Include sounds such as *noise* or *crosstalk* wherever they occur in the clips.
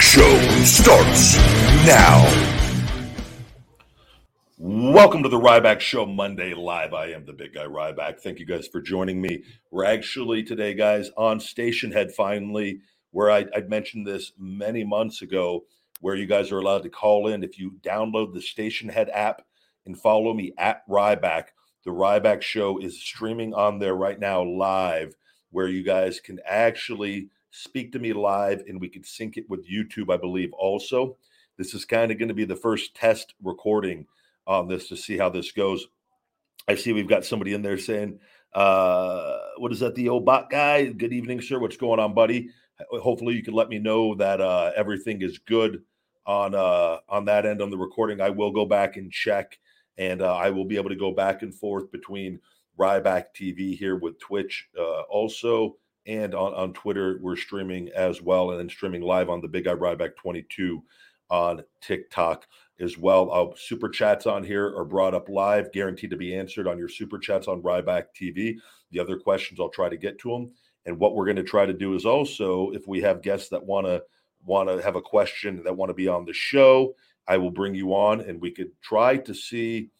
Show starts now. Welcome to the Ryback Show Monday Live. I am the big guy Ryback. Thank you guys for joining me. We're actually today, guys, on Station Head finally, where I, I'd mentioned this many months ago, where you guys are allowed to call in. If you download the Station Head app and follow me at Ryback, the Ryback Show is streaming on there right now live, where you guys can actually speak to me live and we can sync it with YouTube, I believe, also. This is kind of going to be the first test recording on this to see how this goes. I see we've got somebody in there saying, uh, what is that, the old bot guy? Good evening, sir. What's going on, buddy? Hopefully you can let me know that uh, everything is good on uh, on that end on the recording. I will go back and check, and uh, I will be able to go back and forth between Ryback TV here with Twitch uh, also, and on, on Twitter we're streaming as well, and then streaming live on the Big Guy Ryback 22 on TikTok as well. Uh, super chats on here are brought up live, guaranteed to be answered on your super chats on Ryback TV. The other questions, I'll try to get to them. And what we're going to try to do is also, if we have guests that want to want to have a question that want to be on the show, I will bring you on, and we could try to see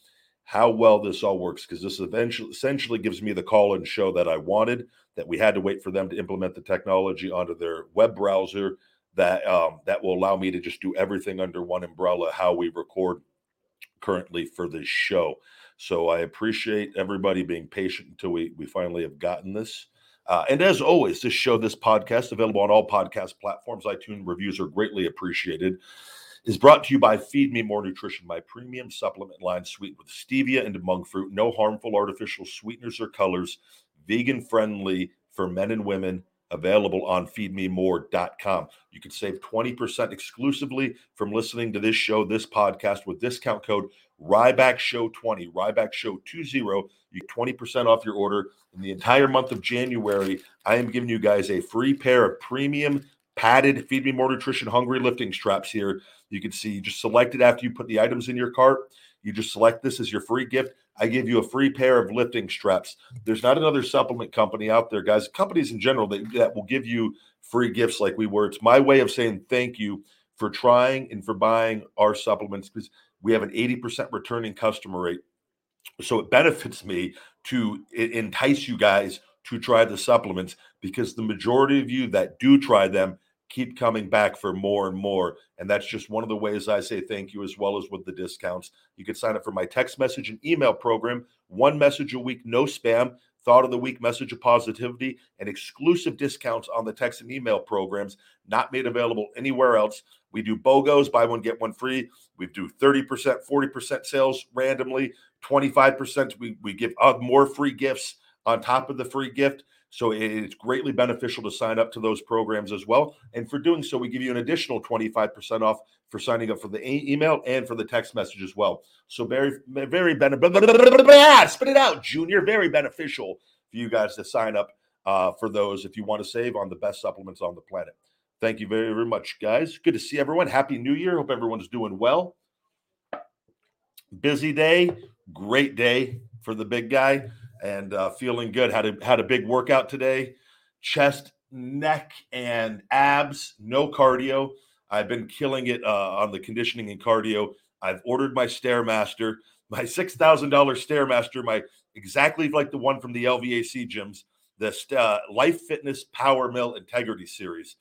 how well this all works because this eventually essentially gives me the call and show that I wanted. That we had to wait for them to implement the technology onto their web browser that um, that will allow me to just do everything under one umbrella how we record currently for this show. So i appreciate everybody being patient until we we finally have gotten this. Uh, and as always this show this podcast available on all podcast platforms. itunes reviews are greatly appreciated is brought to you by feed me more nutrition my premium supplement line sweetened with stevia and monk fruit no harmful artificial sweeteners or colors vegan friendly for men and women available on feedmemore.com. You can save 20% exclusively from listening to this show, this podcast with discount code Ryback Show 20, Ryback Show 20. You get 20% off your order. In the entire month of January, I am giving you guys a free pair of premium padded Feed Me More Nutrition Hungry lifting straps here. You can see you just select it after you put the items in your cart. You just select this as your free gift. I give you a free pair of lifting straps. There's not another supplement company out there, guys. Companies in general that, that will give you free gifts like we were. It's my way of saying thank you for trying and for buying our supplements because we have an 80% returning customer rate. So it benefits me to entice you guys to try the supplements because the majority of you that do try them keep coming back for more and more. And that's just one of the ways I say thank you, as well as with the discounts. You can sign up for my text message and email program, one message a week, no spam, thought of the week message of positivity, and exclusive discounts on the text and email programs, not made available anywhere else. We do BOGOs, buy one, get one free. We do 30%, 40% sales randomly, 25%. We, we give uh, more free gifts on top of the free gift. So it's greatly beneficial to sign up to those programs as well. And for doing so, we give you an additional 25% off for signing up for the email and for the text message as well. So very, very beneficial. Spit it out, Junior. Very beneficial for you guys to sign up uh, for those if you want to save on the best supplements on the planet. Thank you very, very much, guys. Good to see everyone. Happy New Year. Hope everyone's doing well. Busy day, great day for the big guy and uh, feeling good. Had a had a big workout today, chest, neck, and abs. No cardio. I've been killing it uh, on the conditioning and cardio. I've ordered my stairmaster, *laughs* my six thousand dollar stairmaster, my exactly like the one from the LVAC gyms, the uh, Life Fitness Power Mill Integrity Series.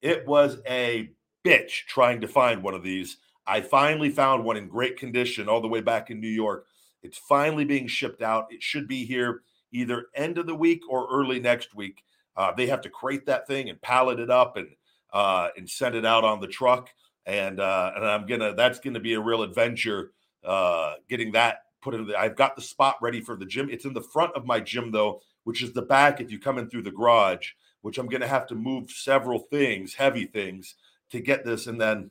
It was a bitch trying to find one of these. I finally found one in great condition all the way back in New York it's finally being shipped out. It should be here either end of the week or early next week. Uh, they have to crate that thing and pallet it up and uh, and send it out on the truck. And uh, and I'm gonna that's gonna be a real adventure uh, getting that put in. The, I've got the spot ready for the gym. It's in the front of my gym though, which is the back if you come in through the garage. Which I'm gonna have to move several things, heavy things, to get this. And then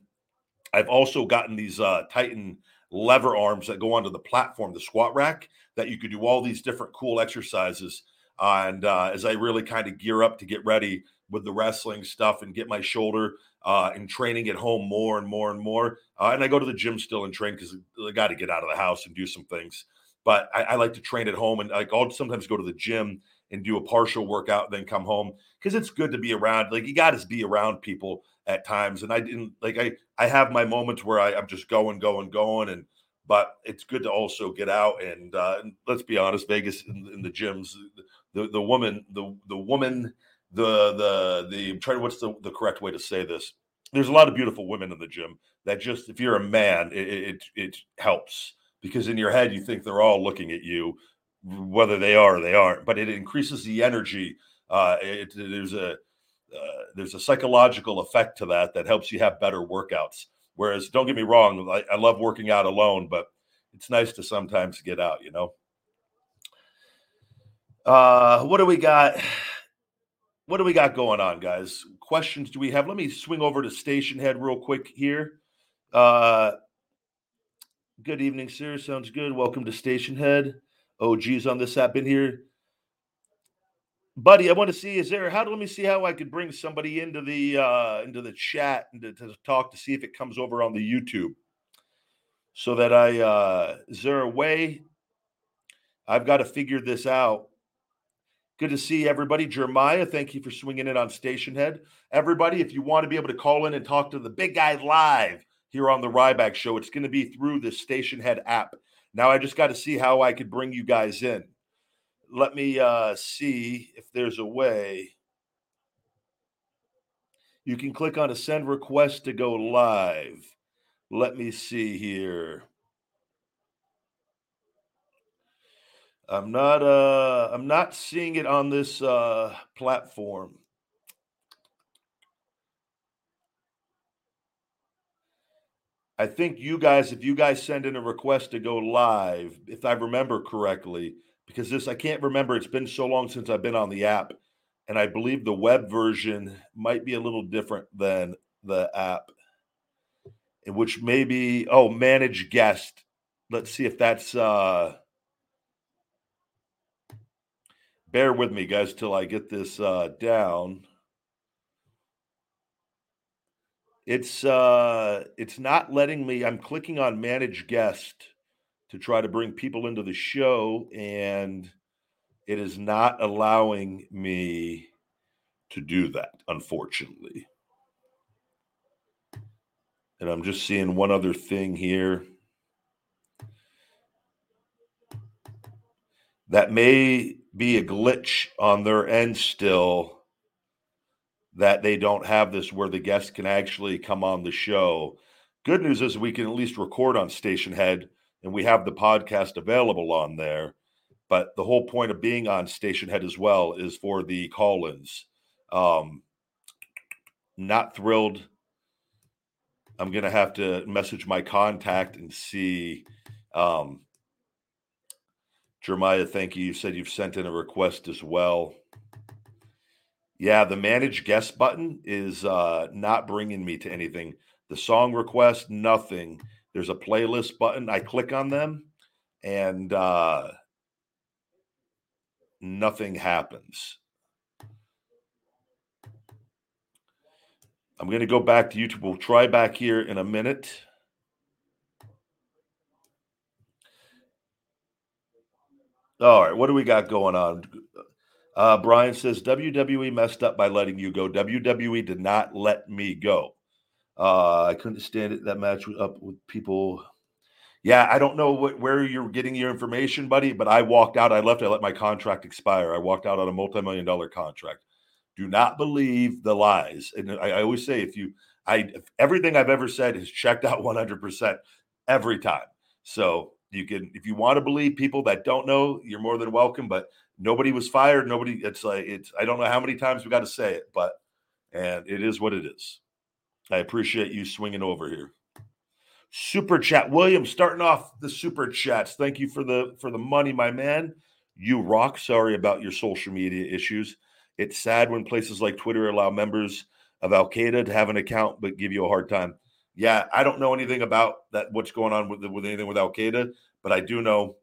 I've also gotten these uh, Titan lever arms that go onto the platform, the squat rack, that you could do all these different cool exercises. Uh, and uh, as I really kind of gear up to get ready with the wrestling stuff and get my shoulder uh, and training at home more and more and more, uh, and I go to the gym still and train because I got to get out of the house and do some things. But I, I like to train at home, and like I'll sometimes go to the gym and do a partial workout, then come home because it's good to be around. Like you got to be around people at times. And I didn't like I I have my moments where I, I'm just going, going, going, and but it's good to also get out and, uh, and let's be honest, Vegas in, in, the gyms, the the woman, the the woman, the the the I'm trying to what's the, the correct way to say this? There's a lot of beautiful women in the gym that just if you're a man, it, it, it helps because in your head you think they're all looking at you, whether they are or they aren't. But it increases the energy. Uh, it, there's a uh, there's a psychological effect to that that helps you have better workouts. Whereas, don't get me wrong, I, I love working out alone, but it's nice to sometimes get out, you know. Uh, what do we got? What do we got going on, guys? Questions do we have? Let me swing over to Station Head real quick here. Uh, good evening, sir. Sounds good. Welcome to Stationhead. Oh, geez, on this app in here. Buddy i want to see is there how let me see how i could bring somebody into the uh into the chat and to, to, talk to see if it comes over on the youtube. So that i uh is there a way? I've got to figure this out. Good to see everybody. Jeremiah thank you for swinging in on Station Head. everybody if you want to be able to call in and talk to the big guy live here on the ryback show it's going to be through the Station Head app now i just got to see how i could bring you guys in let me uh, see if there's a way. You can click on a send request to go live. Let me see here. I'm not uh I'm not seeing it on this uh platform. I think you guys, if you guys send in a request to go live, if I remember correctly, because this I can't remember. It's been so long since I've been on the app, and I believe the web version might be a little different than the app, in which maybe oh manage guest. Let's see if that's. uh Bear with me, guys, till I get this uh, down. It's uh it's not letting me. I'm clicking on manage guest to try to bring people into the show, and it is not allowing me to do that, unfortunately. And I'm just seeing one other thing here. That may be a glitch on their end still that they don't have this where the guests can actually come on the show. Good news is we can at least record on Station Head and we have the podcast available on there. But the whole point of being on Station Head as well is for the call ins. Um, not thrilled. I'm going to have to message my contact and see. Um, Jeremiah, thank you. You said you've sent in a request as well. Yeah, the manage guest button is uh, not bringing me to anything. The song request, nothing. There's a playlist button. I click on them and uh, nothing happens. I'm going to go back to YouTube. We'll try back here in a minute. All right, what do we got going on? Uh, Brian says WWE messed up by letting you go. WWE did not let me go. Uh, I couldn't stand it. That match up with people. Yeah, I don't know what, where you're getting your information, buddy, but I walked out. I left. I let my contract expire. I walked out on a multi-million dollar contract. Do not believe the lies. And I, I always say, if you, I, if everything I've ever said is checked out 100% every time. So you can, if you want to believe people that don't know, you're more than welcome. But nobody was fired. Nobody. It's like it's. I don't know how many times we got to say it, but and it is what it is. I appreciate you swinging over here. Super chat, William. Starting off the super chats. Thank you for the for the money, my man. You rock. Sorry about your social media issues. It's sad when places like Twitter allow members of Al Qaeda to have an account but give you a hard time. Yeah, I don't know anything about that. What's going on with with anything with Al Qaeda, but I do know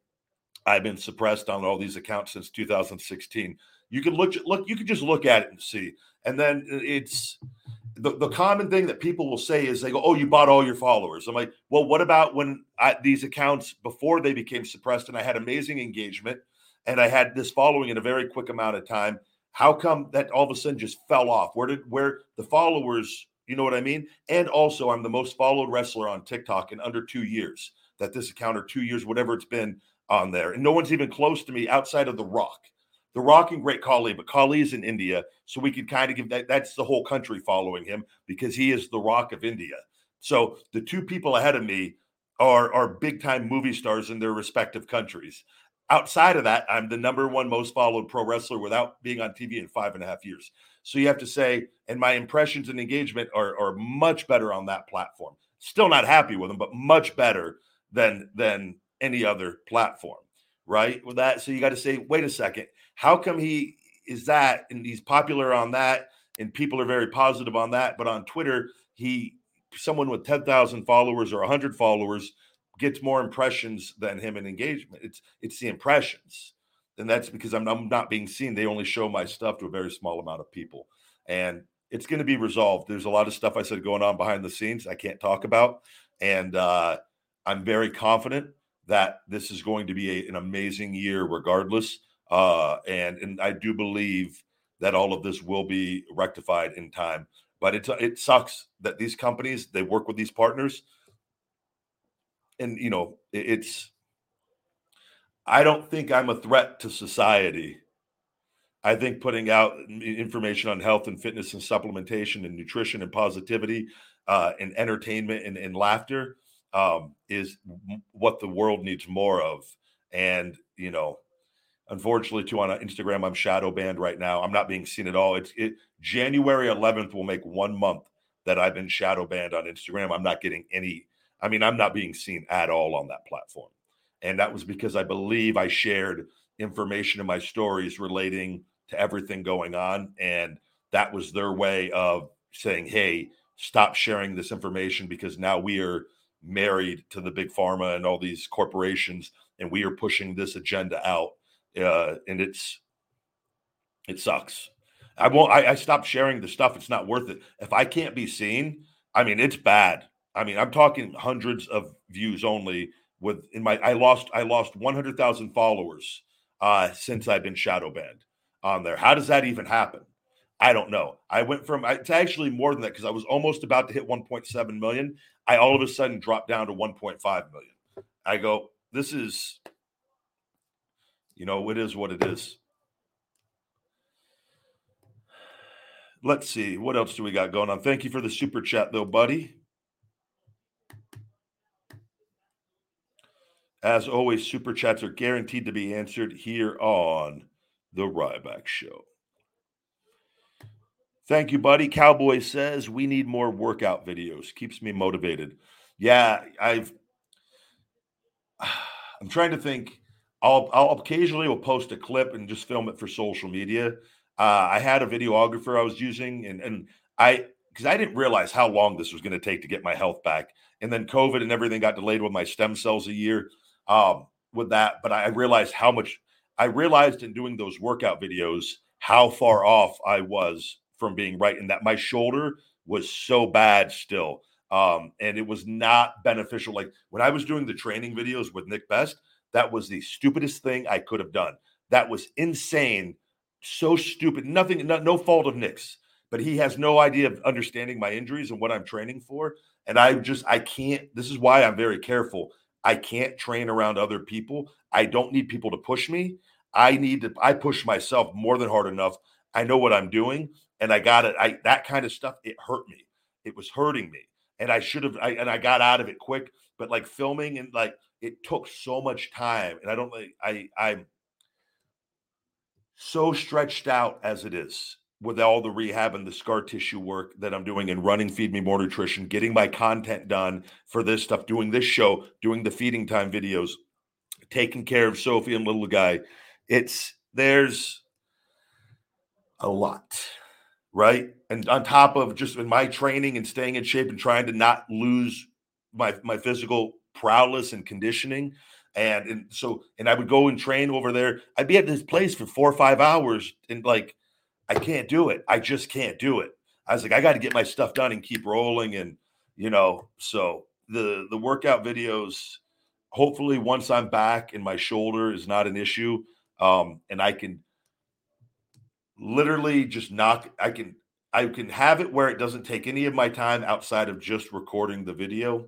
I've been suppressed on all these accounts since 2016. You can look look you can just look at it and see. And then it's the, the common thing that people will say is they go, "Oh, you bought all your followers." I'm like, "Well, what about when I, these accounts before they became suppressed and I had amazing engagement and I had this following in a very quick amount of time? How come that all of a sudden just fell off? Where did where the followers? You know what I mean? And also, I'm the most followed wrestler on TikTok in under two years. That this account or two years, whatever it's been on there. And no one's even close to me outside of The Rock. The Rock and Great Khali, but Khali is in India. So we could kind of give that, that's the whole country following him because he is the Rock of India. So the two people ahead of me are, are big time movie stars in their respective countries. Outside of that, I'm the number one most followed pro wrestler without being on TV in five and a half years. So you have to say, and my impressions and engagement are, are much better on that platform. Still not happy with them, but much better than than any other platform, right? With that, so you got to say, wait a second, how come he is that and he's popular on that and people are very positive on that, but on Twitter, he someone with 10,000 followers or 100 followers gets more impressions than him in engagement. It's it's the impressions. And that's because I'm, I'm not being seen. They only show my stuff to a very small amount of people. And it's going to be resolved. There's a lot of stuff I said going on behind the scenes I can't talk about. And uh, I'm very confident that this is going to be a, an amazing year regardless. Uh, and and I do believe that all of this will be rectified in time. But it it sucks that these companies they work with these partners, and you know it, it's. I don't think I'm a threat to society. I think putting out information on health and fitness and supplementation and nutrition and positivity uh, and entertainment and, and laughter um, is what the world needs more of. And, you know, unfortunately, too, on Instagram, I'm shadow banned right now. I'm not being seen at all. It's it, January 11th will make one month that I've been shadow banned on Instagram. I'm not getting any, I mean, I'm not being seen at all on that platform. And that was because I believe I shared information in my stories relating to everything going on. And that was their way of saying, hey, stop sharing this information because now we are married to the big pharma and all these corporations, and we are pushing this agenda out. Uh, and it's it sucks. I won't. I, I stopped sharing the stuff. It's not worth it. If I can't be seen, I mean, it's bad. I mean, I'm talking hundreds of views only. With in my, I lost. I lost 100,000 followers uh, since I've been shadow banned on there. How does that even happen? I don't know. I went from it's actually more than that because I was almost about to hit 1.7 million. I all of a sudden dropped down to 1.5 million. I go, this is, you know, it is what it is. Let's see. What else do we got going on? Thank you for the super chat, though, buddy. As always, super chats are guaranteed to be answered here on The Ryback Show. Thank you, buddy. Cowboy says we need more workout videos. Keeps me motivated. Yeah, I've. *sighs* I'm trying to think. I'll I'll occasionally will post a clip and just film it for social media. Uh, I had a videographer I was using, and and I because I didn't realize how long this was going to take to get my health back, and then COVID and everything got delayed with my stem cells a year. Um, with that, but I realized how much I realized in doing those workout videos how far off I was from being right, and that my shoulder was so bad still. Um, and it was not beneficial. Like when I was doing the training videos with Nick Best, that was the stupidest thing I could have done. That was insane, so stupid. Nothing, no, no fault of Nick's, but he has no idea of understanding my injuries and what I'm training for. And I just, I can't. This is why I'm very careful. I can't train around other people. I don't need people to push me. I need to. I push myself more than hard enough. I know what I'm doing, and I got it. I that kind of stuff. It hurt me. It was hurting me and I should have I, and I got out of it quick. But like filming and like it took so much time, and I don't like I I'm so stretched out as it is with all the rehab and the scar tissue work that I'm doing and running Feed Me More Nutrition, getting my content done for this stuff, doing this show, doing the feeding time videos, taking care of Sophie and little guy. It's there's a lot right? And on top of just in my training and staying in shape and trying to not lose my my physical prowess and conditioning. And, and so and I would go and train over there. I'd be at this place for four or five hours and like I can't do it. I just can't do it. I was like, I got to get my stuff done and keep rolling. And you know, so the the workout videos, hopefully once I'm back and my shoulder is not an issue, um, and I can literally just knock I can I can have it where it doesn't take any of my time outside of just recording the video.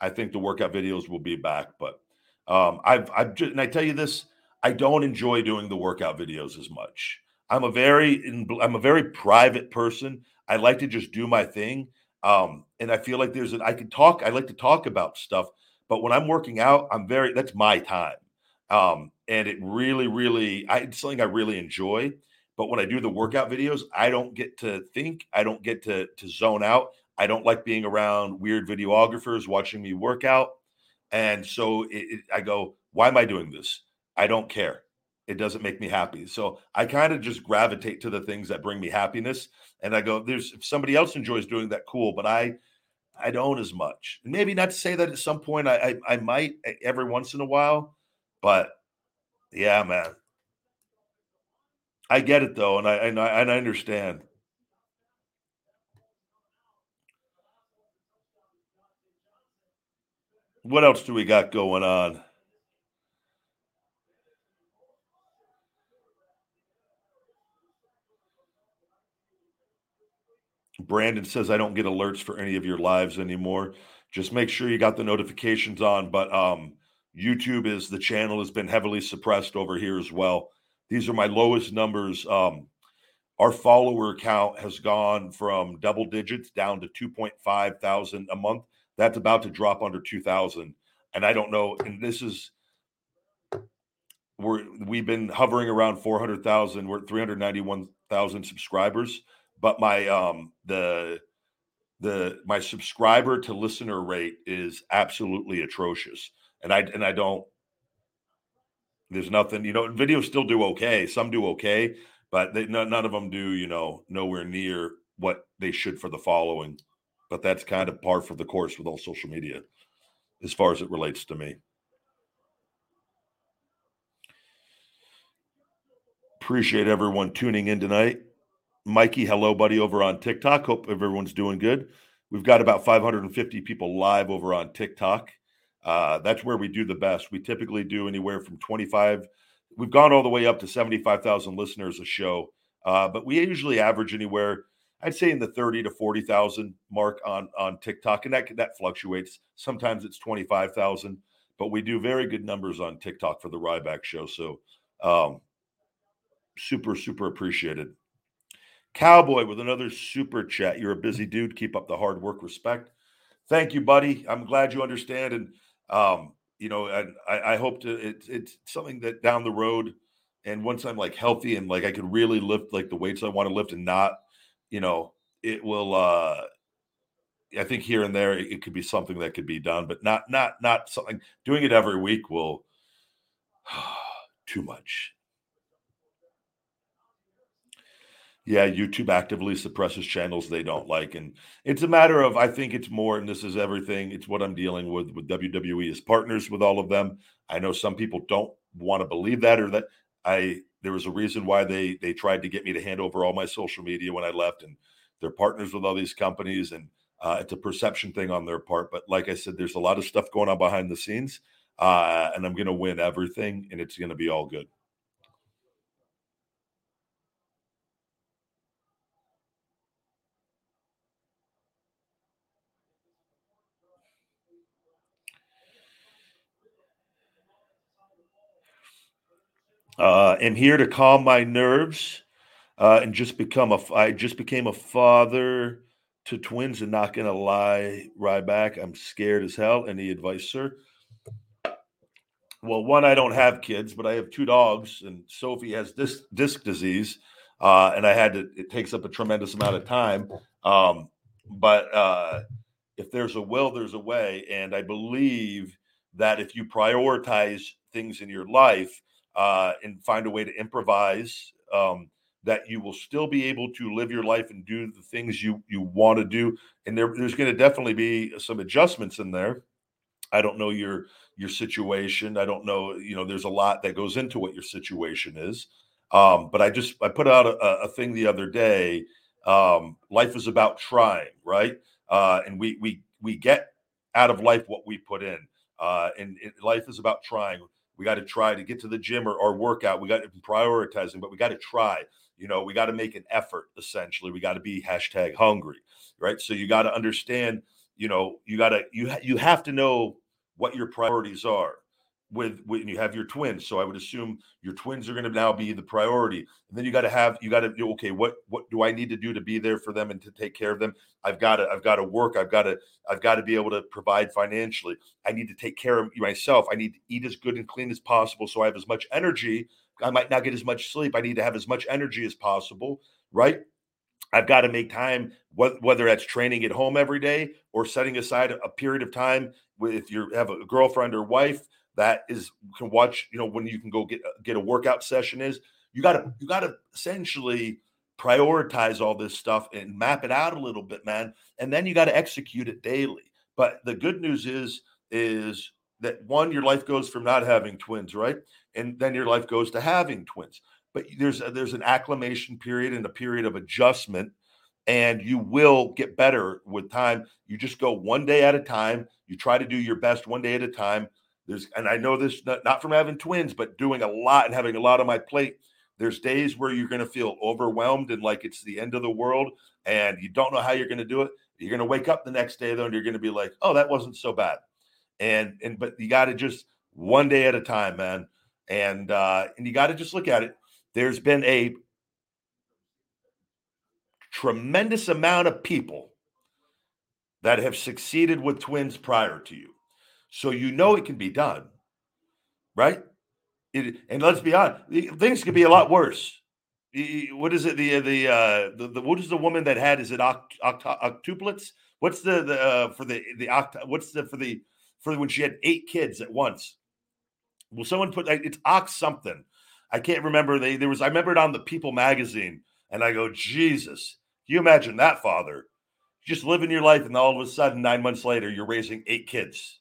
I think the workout videos will be back, but um, I've I've just and I tell you this, I don't enjoy doing the workout videos as much. I'm a very I'm a very private person. I like to just do my thing, um, and I feel like there's an I can talk. I like to talk about stuff, but when I'm working out, I'm very that's my time, um, and it really, really, I, it's something I really enjoy. But when I do the workout videos, I don't get to think. I don't get to to zone out. I don't like being around weird videographers watching me work out. And so it, it, I go, why am I doing this? I don't care. It doesn't make me happy. So I kind of just gravitate to the things that bring me happiness. And I go, there's if somebody else enjoys doing that, cool. But I I don't as much. Maybe not to say that at some point I, I, I might every once in a while, but yeah, man, I get it though, and I and I, and I understand. What else do we got going on? Brandon says I don't get alerts for any of your lives anymore. Just make sure you got the notifications on. But um, YouTube is the channel has been heavily suppressed over here as well. These are my lowest numbers. Um, our follower count has gone from double digits down to 2.5 thousand a month. That's about to drop under 2,000. And I don't know. And this is we're we've been hovering around 400,000. We're at 391,000 subscribers. But my um the the my subscriber to listener rate is absolutely atrocious. And I and I don't there's nothing, you know, videos still do okay. Some do okay, but they, none, none of them do, you know, nowhere near what they should for the following. But that's kind of par for the course with all social media as far as it relates to me. Appreciate everyone tuning in tonight. Mikey, hello, buddy, over on TikTok. Hope everyone's doing good. We've got about 550 people live over on TikTok. Uh, that's where we do the best. We typically do anywhere from 25. We've gone all the way up to 75,000 listeners a show, uh, but we usually average anywhere, I'd say, in the 30 to 40,000 mark on on TikTok, and that that fluctuates. Sometimes it's 25,000, but we do very good numbers on TikTok for the Ryback Show. So, um, super super appreciated. Cowboy with another super chat. You're a busy dude. Keep up the hard work. Respect. Thank you, buddy. I'm glad you understand and um, you know, and I, I hope to it's it's something that down the road, and once I'm like healthy and like I could really lift like the weights I want to lift and not, you know, it will uh I think here and there it, it could be something that could be done, but not not not something doing it every week will *sighs* too much. Yeah, YouTube actively suppresses channels they don't like, and it's a matter of I think it's more, and this is everything. It's what I'm dealing with with WWE as partners with all of them. I know some people don't want to believe that, or that I there was a reason why they they tried to get me to hand over all my social media when I left, and they're partners with all these companies, and uh, it's a perception thing on their part. But like I said, there's a lot of stuff going on behind the scenes, uh, and I'm going to win everything, and it's going to be all good. Uh, am here to calm my nerves uh, and just become a. I just became a father to twins, and not gonna lie, Ryback. I'm scared as hell. Any advice, sir? Well, one, I don't have kids, but I have two dogs, and Sophie has this disc disease, uh, and I had to. It takes up a tremendous amount of time, um, but uh, if there's a will, there's a way, and I believe that if you prioritize things in your life uh, and find a way to improvise. Um, that you will still be able to live your life and do the things you you want to do, and there, there's going to definitely be some adjustments in there. I don't know your your situation. I don't know. You know, there's a lot that goes into what your situation is. Um, but I just I put out a, a thing the other day. Um, life is about trying, right? Uh, and we we we get out of life what we put in. Uh, and, and life is about trying. We got to try to get to the gym or, or workout. We got to prioritizing, but we got to try. You know, we got to make an effort. Essentially, we got to be hashtag hungry, right? So you got to understand. You know, you got to you you have to know what your priorities are with when you have your twins. So I would assume your twins are going to now be the priority. And then you got to have you got to okay, what what do I need to do to be there for them and to take care of them? I've got to I've got to work. I've got to I've got to be able to provide financially. I need to take care of myself. I need to eat as good and clean as possible so I have as much energy. I might not get as much sleep. I need to have as much energy as possible, right? I've got to make time, whether that's training at home every day or setting aside a period of time with you have a girlfriend or wife that is can watch you know when you can go get uh, get a workout session is you got to you got to essentially prioritize all this stuff and map it out a little bit man and then you got to execute it daily. But the good news is is that one your life goes from not having twins right? And then your life goes to having twins. But there's a, there's an acclimation period and a period of adjustment and you will get better with time. You just go one day at a time. You try to do your best one day at a time there's, and I know this not, not from having twins, but doing a lot and having a lot on my plate. There's days where you're going to feel overwhelmed and like it's the end of the world, and you don't know how you're going to do it. You're going to wake up the next day though, and you're going to be like, "Oh, that wasn't so bad." And and but you got to just one day at a time, man. And uh, and you got to just look at it. There's been a tremendous amount of people that have succeeded with twins prior to you. So you know it can be done, right? It, and let's be honest, things could be a lot worse. What is it? The the uh, the, the what is the woman that had? Is it oct, oct, octuplets? What's the the uh, for the the oct? What's the for the for when she had eight kids at once? Will someone put it's ox something? I can't remember. They there was I remember it on the People magazine, and I go, Jesus, Can you imagine that father just living your life, and all of a sudden, nine months later, you're raising eight kids.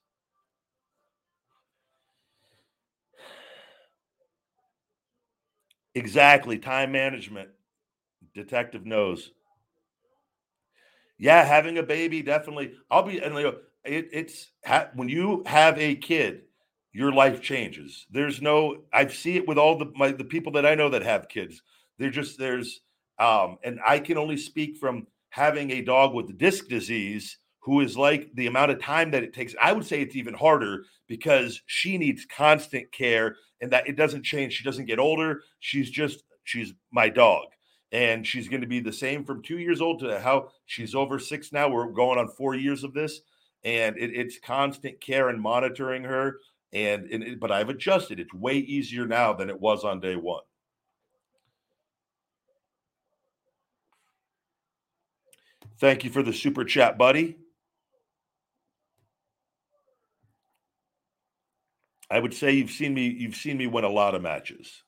Exactly. Time management. Detective knows. Yeah, having a baby definitely. I'll be and it, it's when you have a kid, your life changes. There's no. I see it with all the my the people that I know that have kids. They're just there's um, and I can only speak from having a dog with disc disease who is like the amount of time that it takes. I would say it's even harder because she needs constant care and that it doesn't change. She doesn't get older. She's just, she's my dog. And she's going to be the same from two years old to how she's over six now. We're going on four years of this. And it, it's constant care and monitoring her. And, and it, but I've adjusted. It's way easier now than it was on day one. Thank you for the super chat, buddy. I would say you've seen me you've seen me win a lot of matches.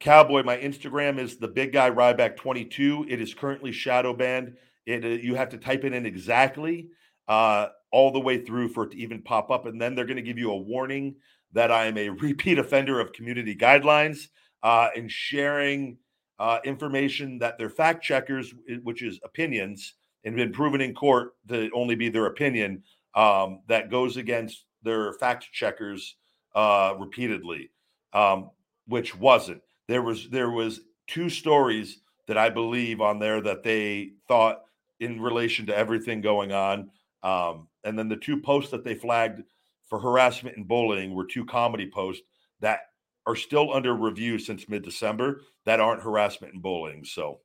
Cowboy, my Instagram is the big guy Ryback 22. It is currently shadow banned. It uh, you have to type it in exactly uh, all the way through for it to even pop up, and then they're going to give you a warning that I am a *laughs* repeat offender of community guidelines uh, and sharing uh, information that their fact checkers, which is opinions, and been proven in court to only be their opinion, um, that goes against their fact checkers uh, repeatedly, um, which wasn't. There was there was two stories that I believe on there that they thought in relation to everything going on, um, and then the two posts that they flagged for harassment and bullying were two comedy posts that are still under review since mid December that aren't harassment and bullying. So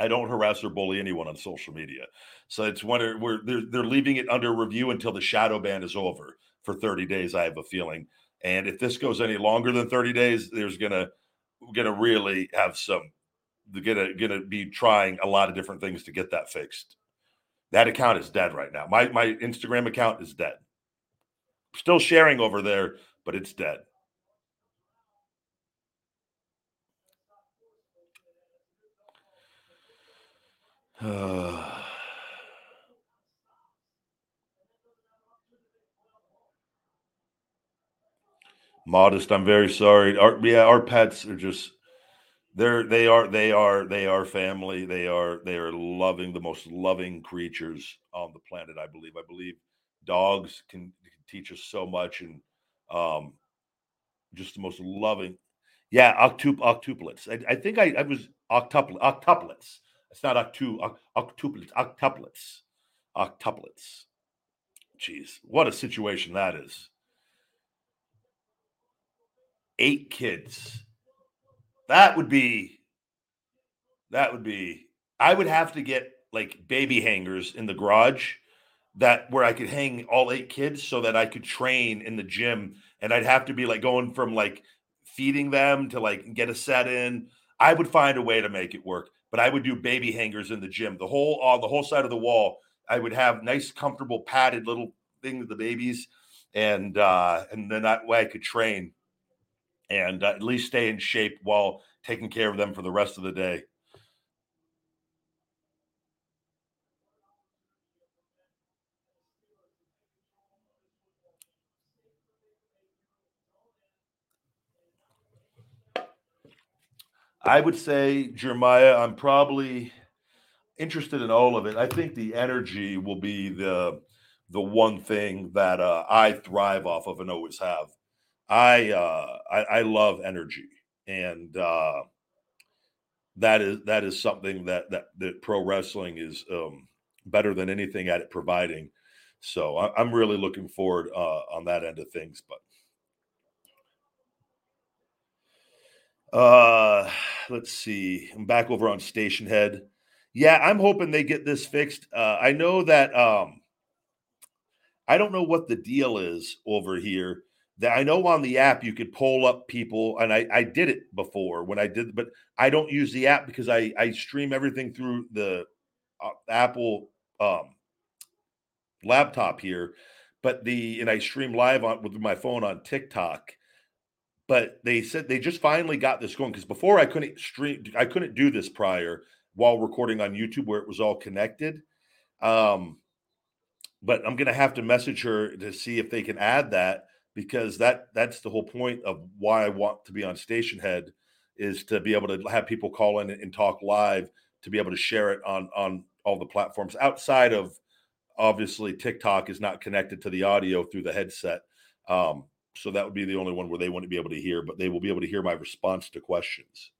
I don't harass or bully anyone on social media. So it's when we're they're, they're leaving it under review until the shadow ban is over for 30 days. I have a feeling, and if this goes any longer than 30 days, there's gonna gonna really have some. Gonna gonna be trying a lot of different things to get that fixed. That account is dead right now. My my Instagram account is dead. Still sharing over there, but it's dead. *sighs* Modest, I'm very sorry. Our yeah, our pets are just they're they are they are they are family. They are they are loving the most loving creatures on the planet. I believe. I believe dogs can, can teach us so much and um just the most loving. Yeah, octup octuplets. I, I think I, I was octuplet octuplets. It's not octu octuplets octuplets octuplets. Jeez, what a situation that is. Eight kids that would be that would be I would have to get like baby hangers in the garage that where I could hang all eight kids so that I could train in the gym and I'd have to be like going from like feeding them to like get a set in. I would find a way to make it work, but I would do baby hangers in the gym. The whole on the whole side of the wall, I would have nice, comfortable, padded little thing things the babies, and uh, and then that way I could train and uh, at least stay in shape while taking care of them for the rest of the day. I would say, Jeremiah, I'm probably interested in all of it. I think the energy will be the the one thing that uh, I thrive off of and always have. I uh, I, I love energy, and uh, that is that is something that that that pro wrestling is um, better than anything at it providing. So I, am really looking forward uh, on that end of things. But uh, let's see. I'm back over on Station Head. Yeah, I'm hoping they get this fixed. Uh, I know that um, I don't know what the deal is over here that I know on the app you could pull up people, and I, I did it before when I did, but I don't use the app because I, I stream everything through the uh, Apple um, laptop here, but the and I stream live on with my phone on TikTok. But they said they just finally got this going because before I couldn't stream, I couldn't do this prior while recording on YouTube where it was all connected. Um, but I'm gonna have to message her to see if they can add that because that that's the whole point of why I want to be on Station Head is to be able to have people call in and talk live to be able to share it on on all the platforms outside of obviously TikTok is not connected to the audio through the headset. Um, so that would be the only one where they wouldn't be able to hear, but they will be able to hear my response to questions.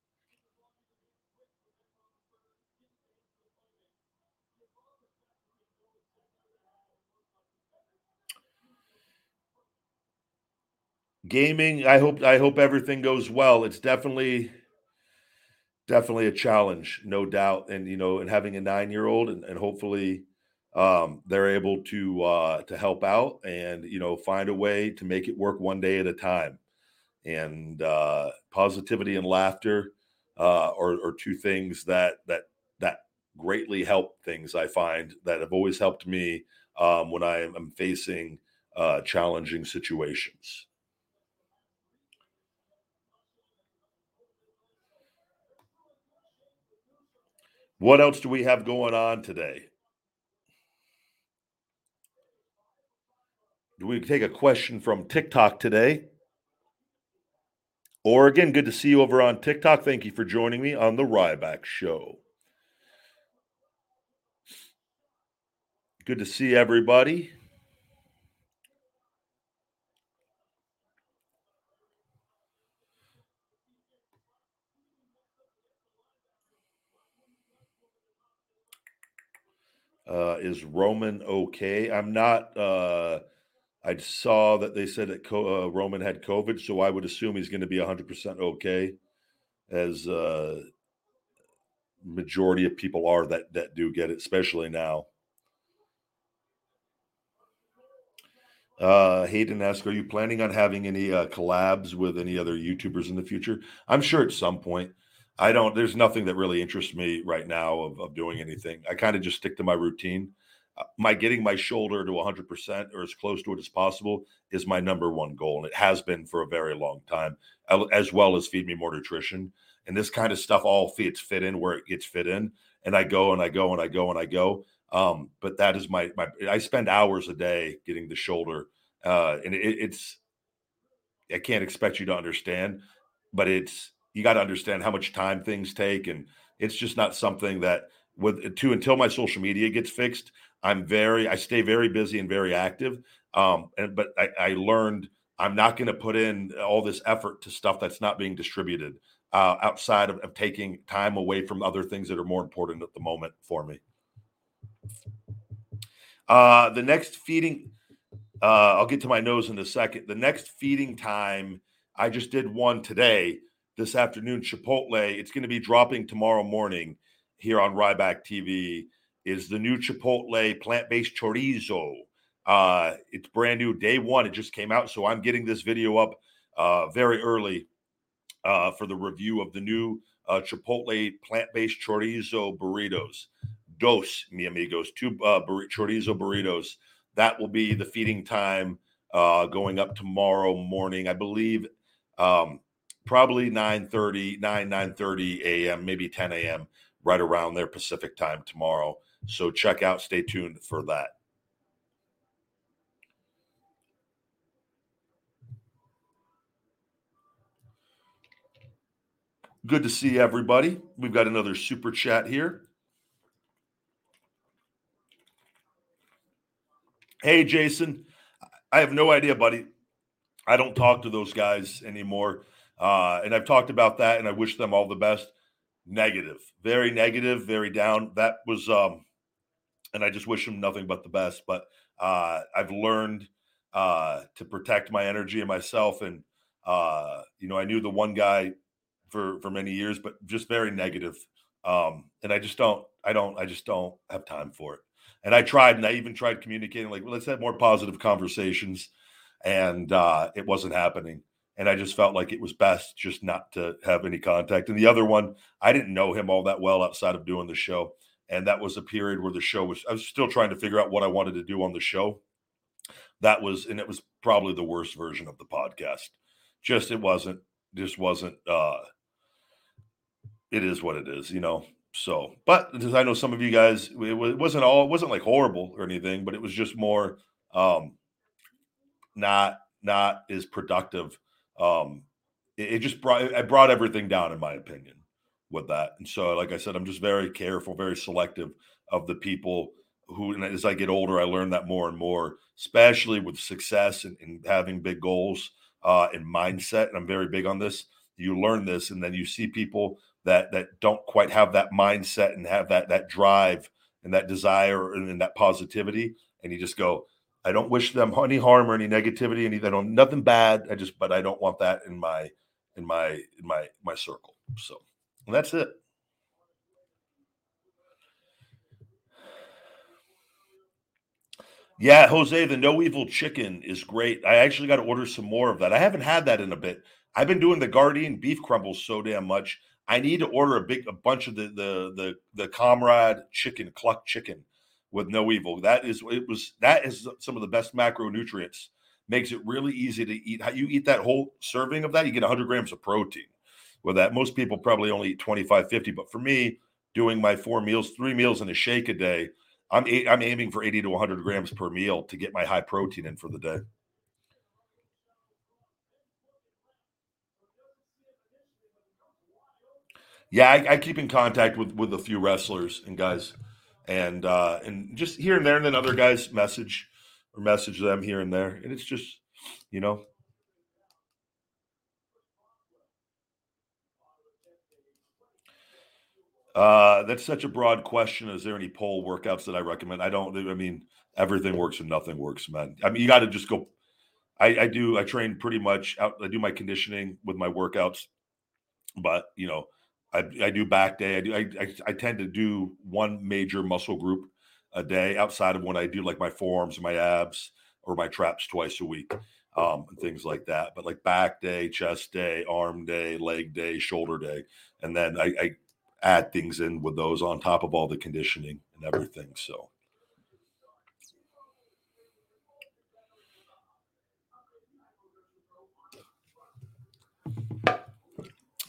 gaming i hope i hope everything goes well it's definitely definitely a challenge no doubt and you know and having a nine year old and, and hopefully um, they're able to uh, to help out and you know find a way to make it work one day at a time. And uh, positivity and laughter uh, are, are two things that that that greatly help things. I find that have always helped me um, when I am facing uh, challenging situations. What else do we have going on today? Do we take a question from TikTok today? Or again, good to see you over on TikTok. Thank you for joining me on the Ryback Show. Good to see everybody. Uh, is Roman okay? I'm not. Uh, I saw that they said that uh, Roman had COVID, so I would assume he's going to be 100% okay, as uh, majority of people are that that do get it, especially now. Uh, Hayden asked, "Are you planning on having any uh, collabs with any other YouTubers in the future?" I'm sure at some point. I don't. There's nothing that really interests me right now of, of doing anything. I kind of just stick to my routine. My getting my shoulder to 100% or as close to it as possible is my number one goal and it has been for a very long time as well as feed me more nutrition and this kind of stuff all fits fit in where it gets fit in and i go and i go and i go and i go um, but that is my my i spend hours a day getting the shoulder uh, and it, it's i can't expect you to understand but it's you got to understand how much time things take and it's just not something that with to until my social media gets fixed I'm very, I stay very busy and very active. Um, and but I, I learned I'm not going to put in all this effort to stuff that's not being distributed uh, outside of, of taking time away from other things that are more important at the moment for me. Uh, the next feeding, uh, I'll get to my nose in a second. The next feeding time, I just did one today, this afternoon, Chipotle. It's going to be dropping tomorrow morning here on Ryback TV is the new Chipotle plant based chorizo. Uh, it's brand new, day one. It just came out. So I'm getting this video up uh, very early uh, for the review of the new uh, Chipotle plant based chorizo burritos. Dos, mi amigos, two uh, bur- chorizo burritos. That will be the feeding time uh, going up tomorrow morning. I believe um, probably 9 30, 9, 9 30 a.m., maybe 10 a.m., right around their Pacific time tomorrow. So check out, stay tuned for that. Good to see everybody. We've got another super chat here. Hey, Jason. I have no idea, buddy. I don't talk to those guys anymore. Uh, and I've talked about that, and I wish them all the best. Negative, very negative, very down. That was um, and I just wish him nothing but the best. But uh, I've learned uh, to protect my energy and myself, and uh, you know, I knew the one guy for for many years, but just very negative. Um, and I just don't, I don't, I just don't have time for it. And I tried, and I even tried communicating, like, well, let's have more positive conversations, and uh, it wasn't happening. And I just felt like it was best just not to have any contact. And the other one, I didn't know him all that well outside of doing the show and that was a period where the show was i was still trying to figure out what i wanted to do on the show. That was and it was probably the worst version of the podcast. Just it wasn't just wasn't uh it is what it is you know? So but as i know some of you guys it wasn't all it wasn't like horrible or anything but it was just more um not not as productive um it, it just brought it brought everything down in my opinion with that. And so, like I said, I'm just very careful, very selective of the people who, and as I get older, I learn that more and more, especially with success and, and having big goals uh, and mindset. And I'm very big on this. You learn this, and then you see people that that don't quite have that mindset and have that that drive and that desire and, and that positivity, and you just go. I don't wish them any harm or any negativity, any I don't nothing bad. I just, but I don't want that in my in my in my my circle. So. That's it. Yeah, Jose, the no evil chicken is great. I actually got to order some more of that. I haven't had that in a bit. I've been doing the Gardein beef crumbles so damn much. I need to order a big a bunch of the the the the comrade chicken, cluck chicken with no evil. That is it was that is some of the best macronutrients. Makes it really easy to eat. How you eat that whole serving of that, you get 100 grams of protein with that. Most people probably only eat 25, 50, but for me, doing my four meals, three meals and a shake a day, I'm I'm aiming for 80 to 100 grams per meal to get my high protein in for the day. Yeah, I, I keep in contact with with a few wrestlers and guys, and uh, and just here and there, and then other guys message or message them here and there, and it's just you know Uh, that's such a broad question. Is there any pole workouts that I recommend? I don't. I mean, everything works and nothing works, man. I mean, you got to just go. I, I do. I train pretty much out. I do my conditioning with my workouts, but you know, I, I do back day. I do. I, I, I tend to do one major muscle group a day outside of when I do like my forearms, my abs, or my traps twice a week, um, and things like that. But like back day, chest day, arm day, leg day, shoulder day, and then I, I add things in with those on top of all the conditioning and everything. So.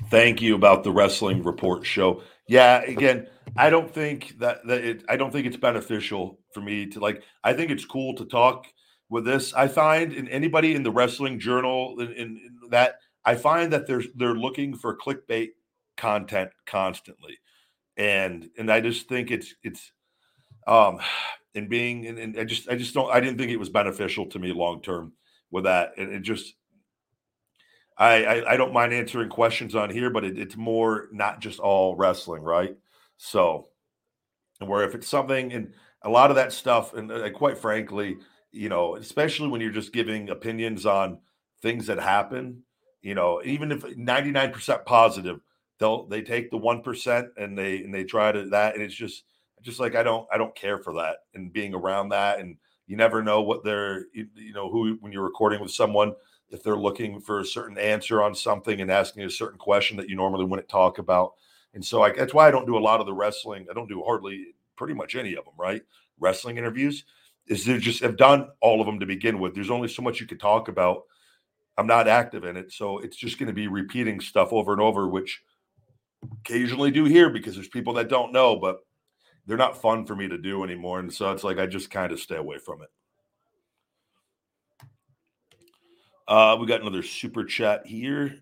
Thank you about the wrestling report show. Yeah, again, I don't think that, that it, I don't think it's beneficial for me to like. I think it's cool to talk with this. I find in anybody in the wrestling journal in, in, in that I find that they're they're looking for clickbait content constantly and and I just think it's it's um and being and, and I just I just don't I didn't think it was beneficial to me long term with that and it just I, I, I don't mind answering questions on here, but it, it's more not just all wrestling, right? So, where if it's something and a lot of that stuff, and uh, quite frankly, you know, especially when you're just giving opinions on things that happen, you know, even if 99% positive, they'll they take the one percent and they and they try to that and it's just just like I don't I don't care for that and being around that and you never know what they're you, you know who when you're recording with someone if they're looking for a certain answer on something and asking a certain question that you normally wouldn't talk about. And so I, that's why I don't do a lot of the wrestling. I don't do hardly pretty much any of them right? Wrestling interviews is they just have done all of them to begin with. There's only so much you could talk about. I'm not active in it so it's just going to be repeating stuff over and over which occasionally do here because there's people that don't know, but they're not fun for me to do anymore. And so it's like I just kind of stay away from it. Uh, we got another super chat here.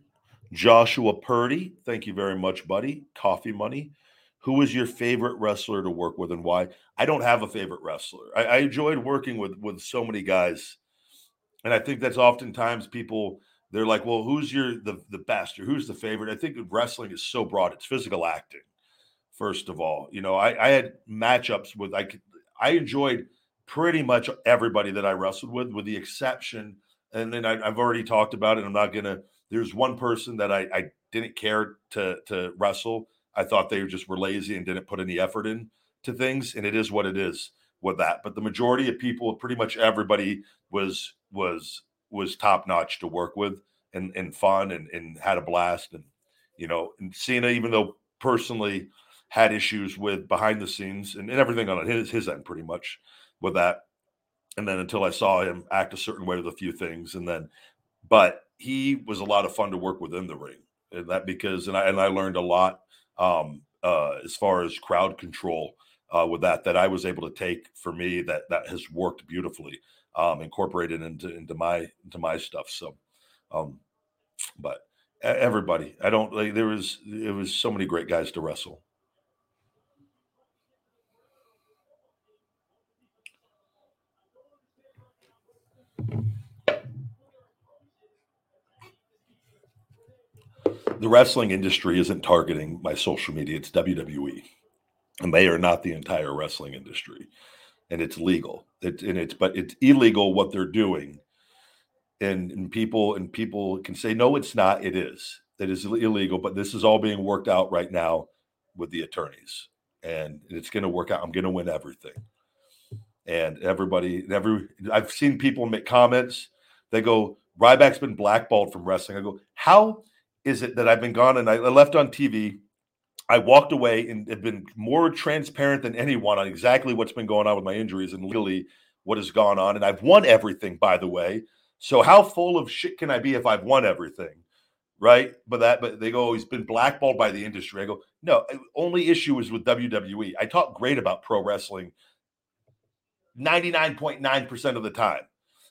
Joshua Purdy, thank you very much, buddy. Coffee money. Who is your favorite wrestler to work with and why? I don't have a favorite wrestler. I, I enjoyed working with with so many guys, and I think that's oftentimes people they're like, well, who's your the the best or who's the favorite? I think wrestling is so broad. It's physical acting, first of all. You know, I, I had matchups with I could I enjoyed pretty much everybody that I wrestled with, with the exception, and then I, have already talked about it. I'm not gonna. There's one person that I, I didn't care to to wrestle. I thought they just were lazy and didn't put any effort in to things, and it is what it is with that. But the majority of people, pretty much everybody, was was was top notch to work with and, and fun and, and had a blast. And, you know, and Cena, even though personally had issues with behind the scenes and, and everything on his, his end pretty much with that. And then until I saw him act a certain way with a few things. And then, but he was a lot of fun to work within the ring. And that because, and I, and I learned a lot um, uh, as far as crowd control uh, with that, that I was able to take for me that, that has worked beautifully um, incorporated into into my into my stuff. So, um, but everybody, I don't like. There was it was so many great guys to wrestle. The wrestling industry isn't targeting my social media. It's WWE, and they are not the entire wrestling industry and it's legal. It, and it's but it's illegal what they're doing. And, and people and people can say no, it's not. It is. It is illegal. But this is all being worked out right now with the attorneys, and it's going to work out. I'm going to win everything. And everybody, every I've seen people make comments. They go, Ryback's been blackballed from wrestling. I go, how is it that I've been gone and I left on TV I walked away and have been more transparent than anyone on exactly what's been going on with my injuries and really what has gone on. And I've won everything, by the way. So how full of shit can I be if I've won everything? right? But that, but they go, oh, he's been blackballed by the industry. I go, no, only issue is with WWE. I talk great about pro wrestling 99.9% of the time.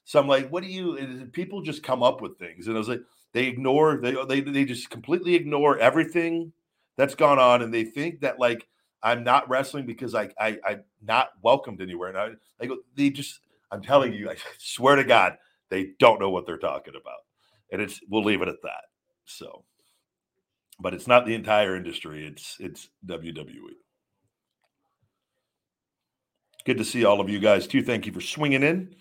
So I'm like, what do you, people just come up with things. And I was like, they ignore, they, they, they just completely ignore everything that's gone on. And they think that like, I'm not wrestling because I, I, I'm not welcomed anywhere. And I, they just, I'm telling you, I *laughs* swear to God, they don't know what they're talking about. And it's, we'll leave it at that. So, but it's not the entire industry. It's, it's WWE. Good to see all of you guys too. Thank you for swinging in.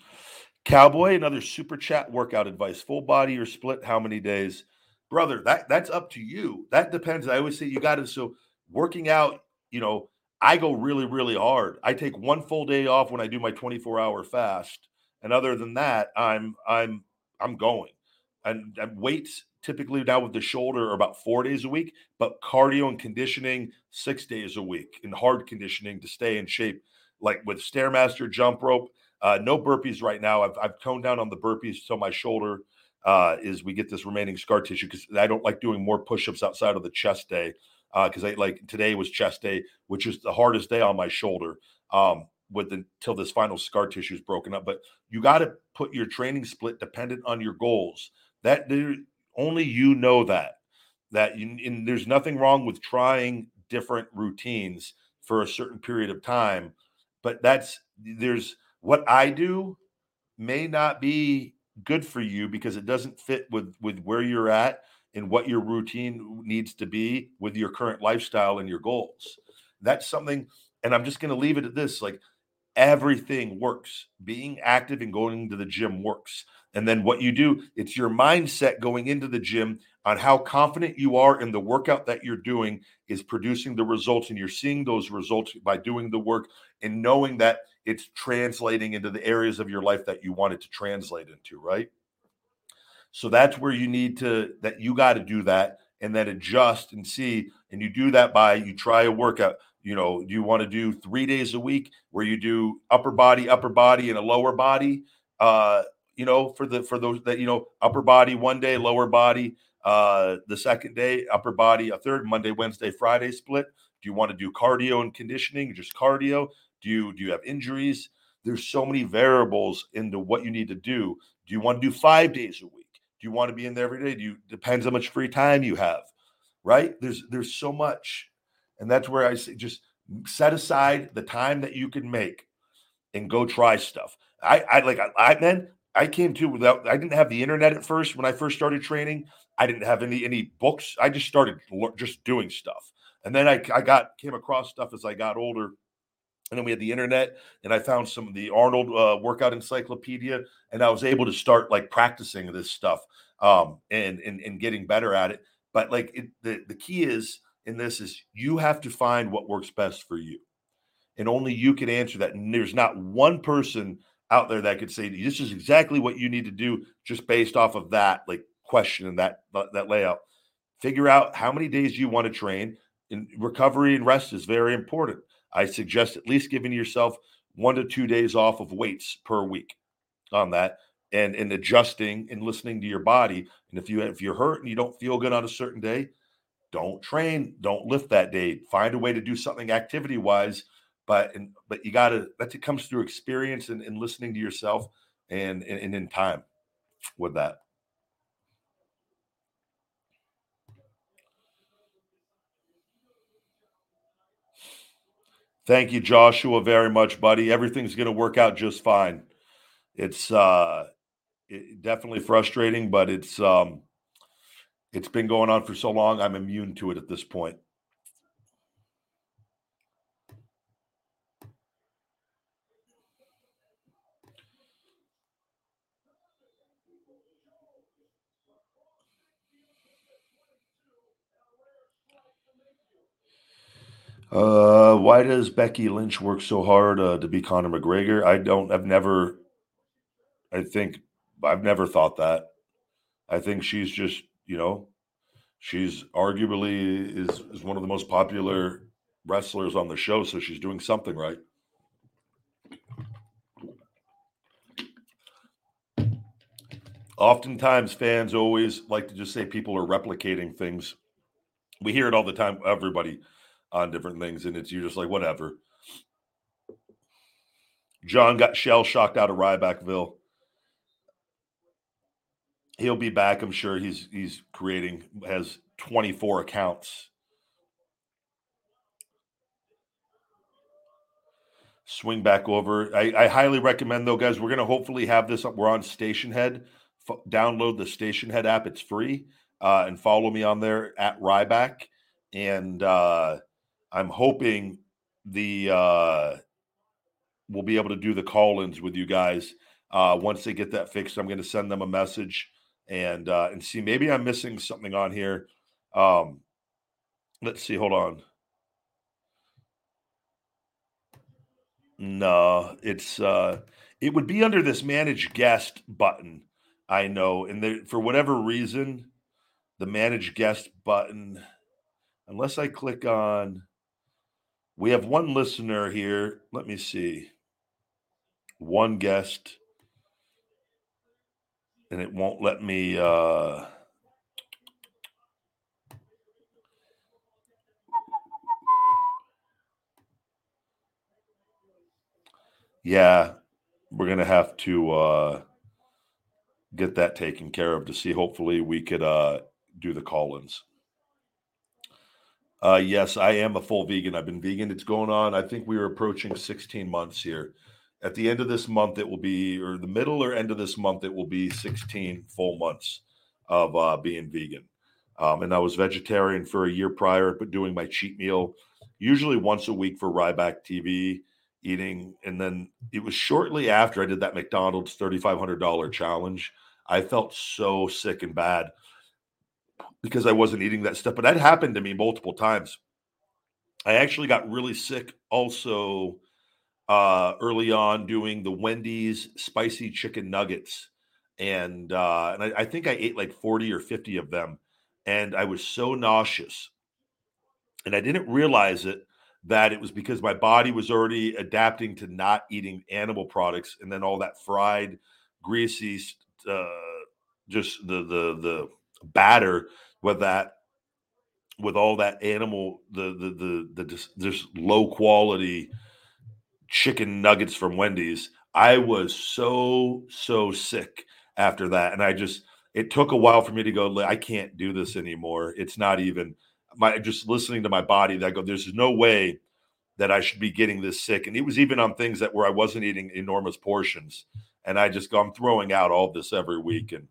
Cowboy, another super chat workout advice. Full body or split, how many days? Brother, that that's up to you. That depends. I always say you got to so working out, you know, I go really, really hard. I take one full day off when I do my 24 hour fast. And other than that, I'm I'm I'm going. And, and weights typically now with the shoulder are about four days a week, but cardio and conditioning six days a week and hard conditioning to stay in shape like with Stairmaster jump rope. Uh, no burpees right now. I've, I've toned down on the burpees so my shoulder uh, is we get this remaining scar tissue because I don't like doing more push-ups outside of the chest day because uh, I like today was chest day, which is the hardest day on my shoulder. Um, with until this final scar tissue is broken up, but you got to put your training split dependent on your goals. That only you know that that you, and there's nothing wrong with trying different routines for a certain period of time but that's there's what I do may not be good for you because it doesn't fit with with where you're at and what your routine needs to be with your current lifestyle and your goals. That's something and I'm just going to leave it at this like everything works. Being active and going to the gym works. And then what you do, it's your mindset going into the gym on how confident you are in the workout that you're doing is producing the results. And you're seeing those results by doing the work and knowing that it's translating into the areas of your life that you want it to translate into, right? So that's where you need to, that you got to do that and then adjust and see. And you do that by you try a workout. You know, do you want to do three days a week where you do upper body, upper body, and a lower body? Uh, you know, for the for those that you know, upper body one day, lower body uh the second day, upper body a third, Monday, Wednesday, Friday split. Do you want to do cardio and conditioning, just cardio? Do you do you have injuries? There's so many variables into what you need to do. Do you want to do five days a week? Do you want to be in there every day? Do you depends how much free time you have, right? There's there's so much, and that's where I say just set aside the time that you can make and go try stuff. I I like I, I man I came to without I didn't have the internet at first when I first started training. I didn't have any any books. I just started just doing stuff, and then I I got came across stuff as I got older, and then we had the internet, and I found some of the Arnold uh, workout encyclopedia, and I was able to start like practicing this stuff um, and and and getting better at it. But like it, the the key is in this is you have to find what works best for you, and only you can answer that. And there's not one person out there that could say this is exactly what you need to do just based off of that like question in that uh, that layout. Figure out how many days you want to train and recovery and rest is very important. I suggest at least giving yourself one to two days off of weights per week on that and and adjusting and listening to your body. And if you if you're hurt and you don't feel good on a certain day don't train don't lift that day. Find a way to do something activity wise but and but you got to that comes through experience and, and listening to yourself and, and and in time with that Thank you, Joshua, very much, buddy. Everything's going to work out just fine. It's uh, it, definitely frustrating, but it's um, it's been going on for so long. I'm immune to it at this point. Uh, why does Becky Lynch work so hard uh, to be Conor McGregor? I don't. I've never. I think I've never thought that. I think she's just you know, she's arguably is is one of the most popular wrestlers on the show, so she's doing something right. Oftentimes, fans always like to just say people are replicating things. We hear it all the time, everybody on different things, and it's you're just like, whatever. John got shell shocked out of Rybackville. He'll be back. I'm sure he's he's creating has 24 accounts. Swing back over. I, I highly recommend though, guys. We're gonna hopefully have this. Up. We're on Stationhead. F- download the Stationhead app. It's free. Uh, and follow me on there at Ryback. And uh, I'm hoping the uh, we'll be able to do the call-ins with you guys uh, once they get that fixed. I'm going to send them a message and uh, and see maybe I'm missing something on here. Um, let's see. Hold on. No, it's uh, it would be under this manage guest button. I know, and there, for whatever reason, the manage guest button, unless I click on, we have one listener here. Let me see. One guest. And it won't let me uh yeah we're gonna have to uh get that taken care of to see. Hopefully we could uh do the call-ins uh yes i am a full vegan. I've been vegan. It's going on. I think we are approaching 16 months here. At the end of this month it will be or the middle or end of this month it will be 16 full months of uh, being vegan. Um, and i was vegetarian for a year prior but doing my cheat meal usually once a week for ryback tv eating. And then it was shortly after i did that mcdonald's $3500 challenge i felt so sick and bad because i wasn't eating that stuff but that happened to me multiple times. I actually got really sick also uh, early on doing the Wendy's spicy chicken nuggets, and uh, and I, I think I ate like forty or fifty of them, and I was so nauseous, and I didn't realize it that it was because my body was already adapting to not eating animal products, and then all that fried, greasy, uh, just the the the batter with that with all that animal the the the the just, low quality chicken nuggets from Wendy's. I was so so sick after that, and I just it took a while for me to go. I can't do this anymore. It's not even my just listening to my body. That go, there's no way that I should be getting this sick. And it was even on things that where I wasn't eating enormous portions, and I just go, I'm throwing out all this every week, and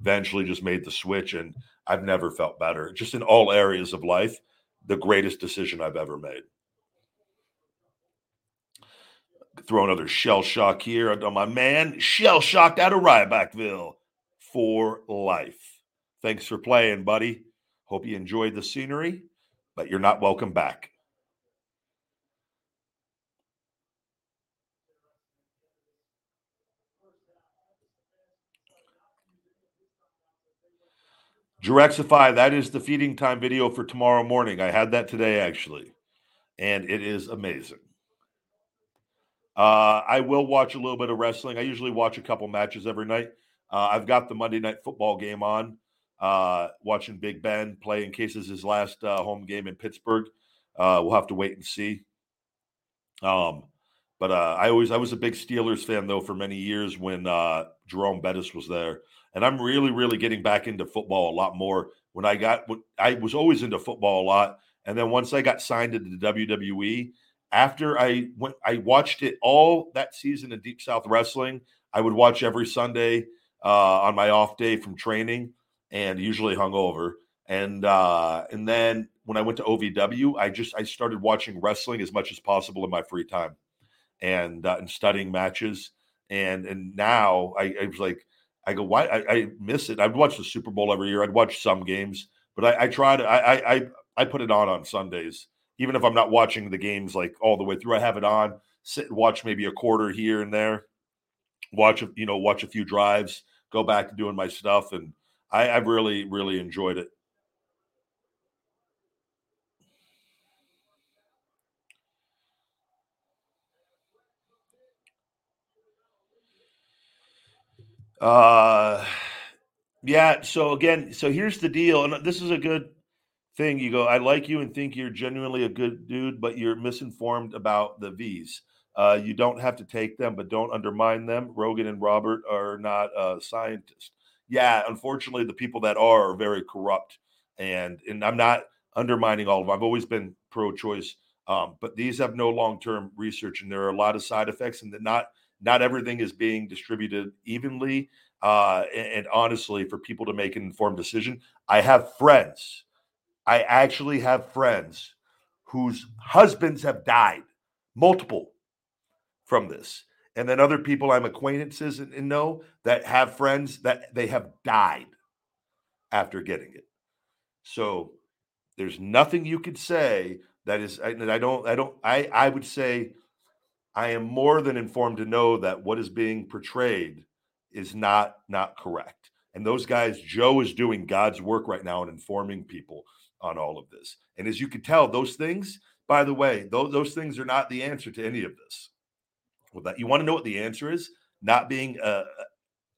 eventually just made the switch, and I've never felt better. Just in all areas of life, the greatest decision I've ever made. Throw another shell shock here on my man, shell shocked out of Rybackville for life. Thanks for playing, buddy. Hope you enjoyed the scenery, but you're not welcome back. Direxify, that is the feeding time video for tomorrow morning. I had that today actually, and it is amazing. Uh, I will watch a little bit of wrestling. I usually watch a couple matches every night. Uh, I've got the Monday night football game on, uh, watching Big Ben play in case it's his last uh, home game in Pittsburgh. Uh, we'll have to wait and see. Um, but uh, I always I was a big Steelers fan though for many years when Jerome Bettis was there, and I'm really really getting back into football a lot more. When I got I was always into football a lot, and then once I got signed into the WWE after I went, I watched it all that season in Deep South Wrestling. I would watch every Sunday uh, on my off day from training, and usually hungover. And uh, and then when I went to OVW, I just I started watching wrestling as much as possible in my free time, and uh, and studying matches. And and now I, I was like, I go, why I, I, miss it. I'd watch the Super Bowl every year. I'd watch some games, but I, I try to I, I I put it on on Sundays even if I'm not watching the games like all the way through, I have it on, sit and watch maybe a quarter here and there, watch you know, watch a few drives, go back to doing my stuff, and I, I've really, really enjoyed it. Uh Yeah. So again, so here's the deal, and this is a good thing. You go, I like you and think you're genuinely a good dude, but you're misinformed about the V's. Uh, you don't have to take them, but don't undermine them. Rogan and Robert are not uh, scientists. Yeah, unfortunately, the people that are are very corrupt, and and I'm not undermining all of them. I've always been pro-choice, um, but these have no long-term research, and there are a lot of side effects, and that not not everything is being distributed evenly. Uh, and, and honestly, for people to make an informed decision, I have friends. I actually have friends whose husbands have died, multiple from this. And then other people I'm acquaintances and, and know that have friends that they have died after getting it. So there's nothing you could say that is I don't I don't I I would say I am more than informed to know that what is being portrayed is not not correct. And those guys Joe is doing God's work right now in informing people on all of this. And as you can tell those things by the way, those, those things are not the answer to any of this Well, that. You want to know what the answer is? Not being uh,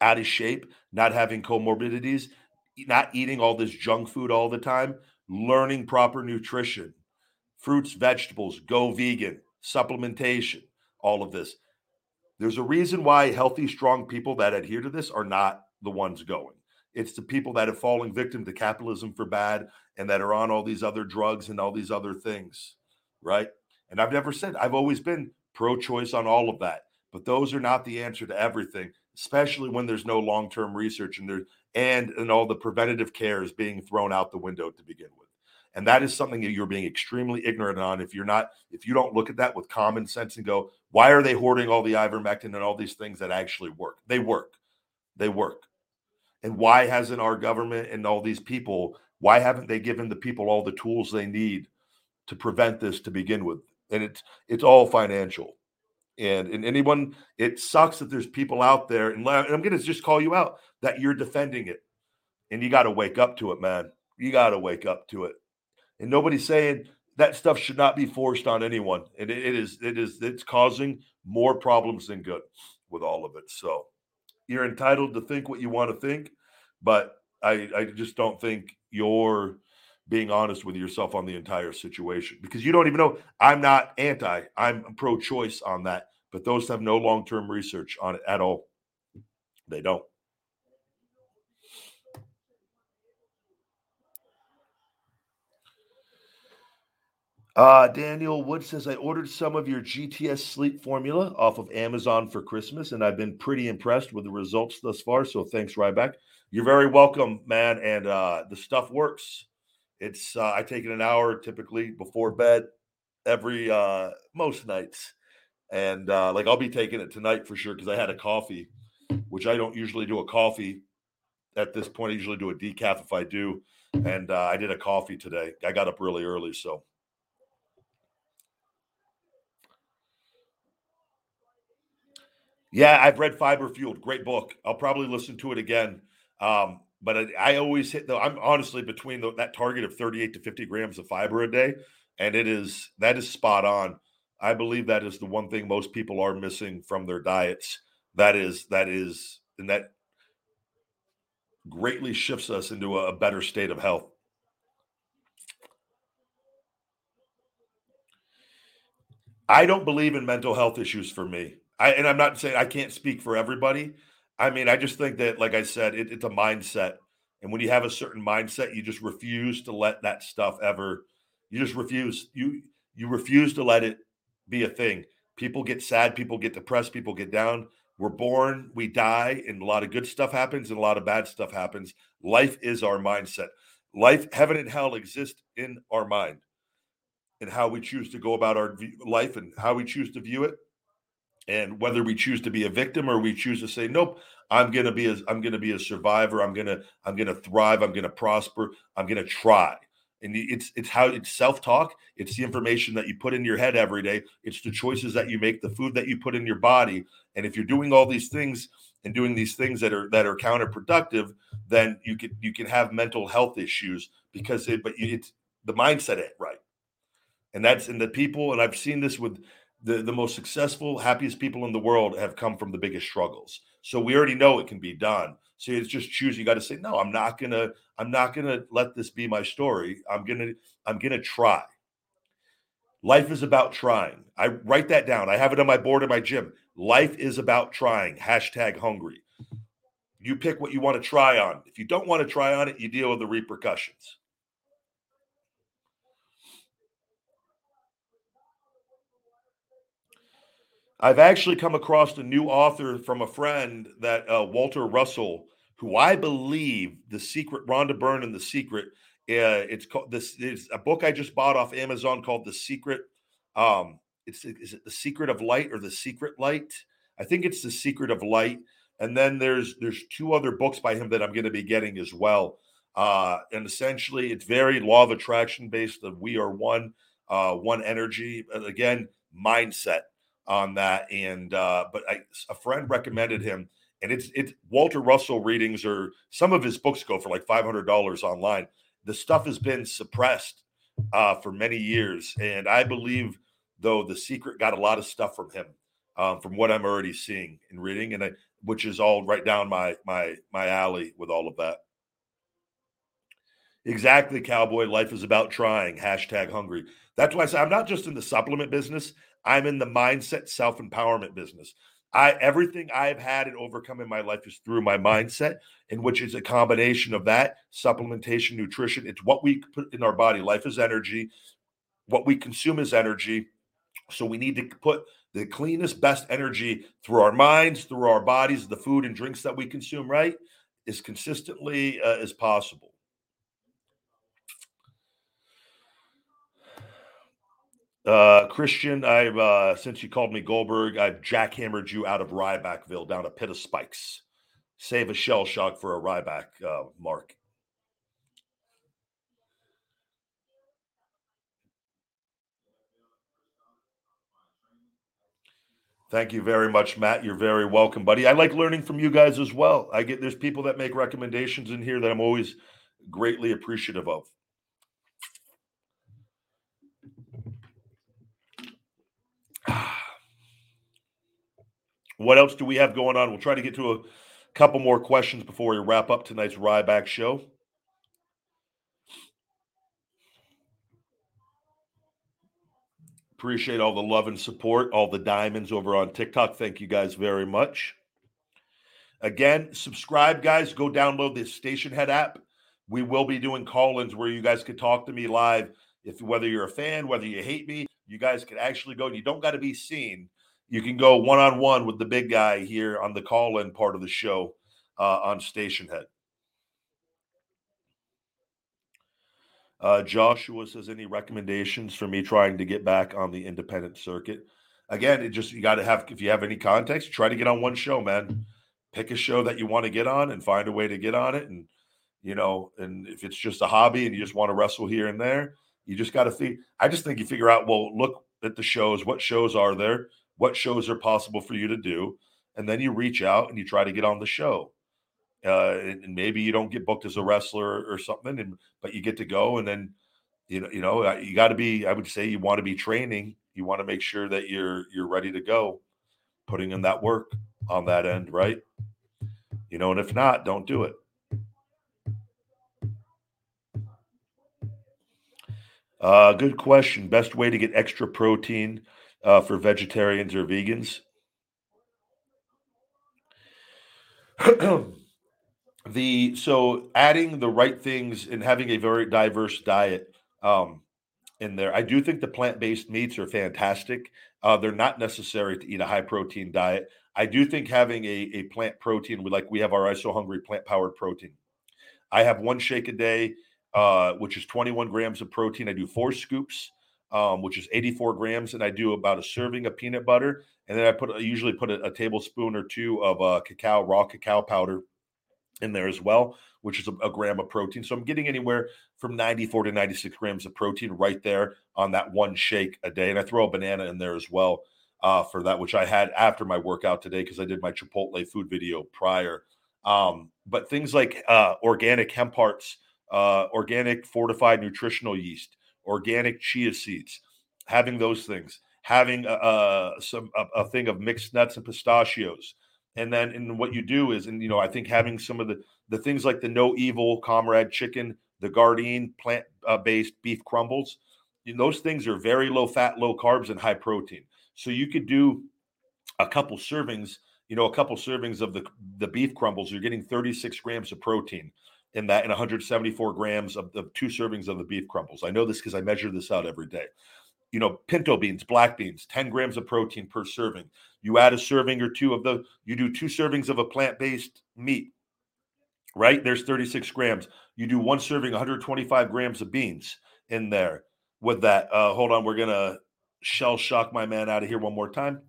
out of shape, not having comorbidities, not eating all this junk food all the time, learning proper nutrition, fruits, vegetables, go vegan, supplementation, all of this. There's a reason why healthy, strong people that adhere to this are not the ones going. It's the people that have fallen victim to capitalism for bad and that are on all these other drugs and all these other things, right? And I've never said, I've always been pro choice on all of that. But those are not the answer to everything, especially when there's no long term research and there and and all the preventative care is being thrown out the window to begin with. And that is something that you're being extremely ignorant on if you're not if you don't look at that with common sense and go, why are they hoarding all the ivermectin and all these things that actually work? They work. They work. And why hasn't our government and all these people, why haven't they given the people all the tools they need to prevent this to begin with? and it's it's all financial. And and anyone, it sucks that there's people out there, and I'm going to just call you out that you're defending it, and you got to wake up to it, man. You got to wake up to it. And nobody's saying that stuff should not be forced on anyone. And it, it is it is it's causing more problems than good with all of it. So you're entitled to think what you want to think, but I I just don't think you're being honest with yourself on the entire situation because you don't even know I'm not anti, I'm pro choice on that, but those have no long term research on it at all. They don't. Uh, Daniel Wood says, I ordered some of your GTS sleep formula off of Amazon for Christmas, and I've been pretty impressed with the results thus far. So thanks, Ryback. You're very welcome, man. And uh, the stuff works. It's uh, I take it an hour typically before bed every uh most nights. And uh like I'll be taking it tonight for sure because I had a coffee, which I don't usually do a coffee at this point. I usually do a decaf if I do. And uh, I did a coffee today. I got up really early, so Yeah, I've read Fiber Fueled. Great book. I'll probably listen to it again. Um, but I, I always hit though. I'm honestly between the, that target of 38 to 50 grams of fiber a day, and it is that is spot on. I believe that is the one thing most people are missing from their diets. That is that is and that greatly shifts us into a better state of health. I don't believe in mental health issues for me. I, and I'm not saying I can't speak for everybody, I mean, I just think that, like I said, it, it's a mindset. And when you have a certain mindset, you just refuse to let that stuff ever. You just refuse. You you refuse to let it be a thing. People get sad. People get depressed. People get down. We're born. We die, and a lot of good stuff happens, and a lot of bad stuff happens. Life is our mindset. Life, heaven and hell exist in our mind, and how we choose to go about our life, and how we choose to view it and whether we choose to be a victim or we choose to say nope i'm going to be a i'm going to be a survivor. I'm going to i'm going to thrive. I'm going to prosper. I'm going to try. And it's it's how it's self-talk. It's the information that you put in your head every day. It's the choices that you make the food that you put in your body. And if you're doing all these things and doing these things that are that are counterproductive then you can you can have mental health issues because it but you, it's the mindset right. And that's in the people and i've seen this with the, the most successful, happiest people in the world have come from the biggest struggles. So we already know it can be done. So it's just choose. You got to say, no, I'm not gonna, I'm not gonna let this be my story. I'm gonna, I'm gonna try. Life is about trying. I write that down. I have it on my board in my gym. Life is about trying. Hashtag hungry. You pick what you want to try on. If you don't want to try on it, you deal with the repercussions. I've actually come across a new author from a friend that uh, Walter Russell, who I believe the secret Rhonda Byrne and the secret. Uh, it's called this is a book I just bought off Amazon called The Secret. Um, it's is it The Secret of Light or The Secret Light? I think it's The Secret of Light. And then there's there's two other books by him that I'm going to be getting as well. Uh, and essentially, it's very law of attraction based. Of we are one, uh, one energy. And again, mindset on that. And uh, but I, a friend recommended him, and it's it's Walter Russell readings or some of his books go for like five hundred dollars online. The stuff has been suppressed uh, for many years, and I believe though the secret got a lot of stuff from him, um, from what I'm already seeing and reading, and I, which is all right down my my my alley with all of that. Exactly, cowboy. Life is about trying. Hashtag hungry. That's why I say I'm not just in the supplement business. I'm in the mindset self empowerment business. I everything I've had and overcome in my life is through my mindset, in which is a combination of that supplementation, nutrition. It's what we put in our body. Life is energy. What we consume is energy. So we need to put the cleanest, best energy through our minds, through our bodies, the food and drinks that we consume, right, as consistently uh, as possible. Uh, Christian, I've uh, since you called me Goldberg, I've jackhammered you out of Rybackville down a pit of spikes. Save a shell shock for a Ryback, uh, Mark. Thank you very much, Matt. You're very welcome, buddy. I like learning from you guys as well. I get there's people that make recommendations in here that I'm always greatly appreciative of. What else do we have going on? We'll try to get to a couple more questions before we wrap up tonight's Ryback show. Appreciate all the love and support, all the diamonds over on TikTok. Thank you guys very much. Again, subscribe, guys. Go download the Stationhead app. We will be doing call-ins where you guys can talk to me live. If whether you're a fan, whether you hate me, you guys can actually go. You don't got to be seen you can go one on one with the big guy here on the call in part of the show uh, on Stationhead. Uh, Joshua says, any recommendations for me trying to get back on the independent circuit? Again, it just you got to have if you have any context, try to get on one show, man. Pick a show that you want to get on and find a way to get on it. And you know, and if it's just a hobby and you just want to wrestle here and there, you just got to think. I just think you figure out, well, look at the shows. What shows are there? What shows are possible for you to do, and then you reach out and you try to get on the show. Uh, and maybe you don't get booked as a wrestler or something, and but you get to go, and then you know, you know, uh, you got to be. I would say you want to be training. You want to make sure that you're you're ready to go, putting in that work on that end, right? You know, and if not, don't do it. Uh, good question. Best way to get extra protein uh, for vegetarians or vegans. *clears throat* the so adding the right things and having a very diverse diet um, in there. I do think the plant-based meats are fantastic. Uh, they're not necessary to eat a high protein diet. I do think having a, a plant protein, we like we have our ISO hungry plant powered protein. I have one shake a day, uh, which is 21 grams of protein. I do four scoops um, which is 84 grams, and I do about a serving of peanut butter, and then I put I usually put a, a tablespoon or two of uh, cacao raw cacao powder in there as well, which is a, a, gram of protein. So I'm getting anywhere from 94 to 96 grams of protein right there on that one shake a day, and I throw a banana in there as well uh, for that, which I had after my workout today because I did my Chipotle food video prior. Um, but things like uh, organic hemp hearts, uh, organic fortified nutritional yeast organic chia seeds, having those things, having a, some a, a, thing of mixed nuts and pistachios, And then, and what you do is, and you know, I think having some of the the things like the No Evil Comrade chicken, the Gardein plant uh, based beef crumbles, those things are very low fat, low carbs, and high protein. So you could do a couple servings, you know, a couple servings of the the beef crumbles. You're getting 36 grams of protein in that, and 174 grams of the two servings of the beef crumbles. I know this because I measure this out every day you know, pinto beans, black beans, 10 grams of protein per serving. You add a serving or two of the, you do two servings of a plant based meat, right? There's 36 grams. You do one serving, 125 grams of beans in there with that. Uh, hold on, we're going to shell shock my man out of here one more time.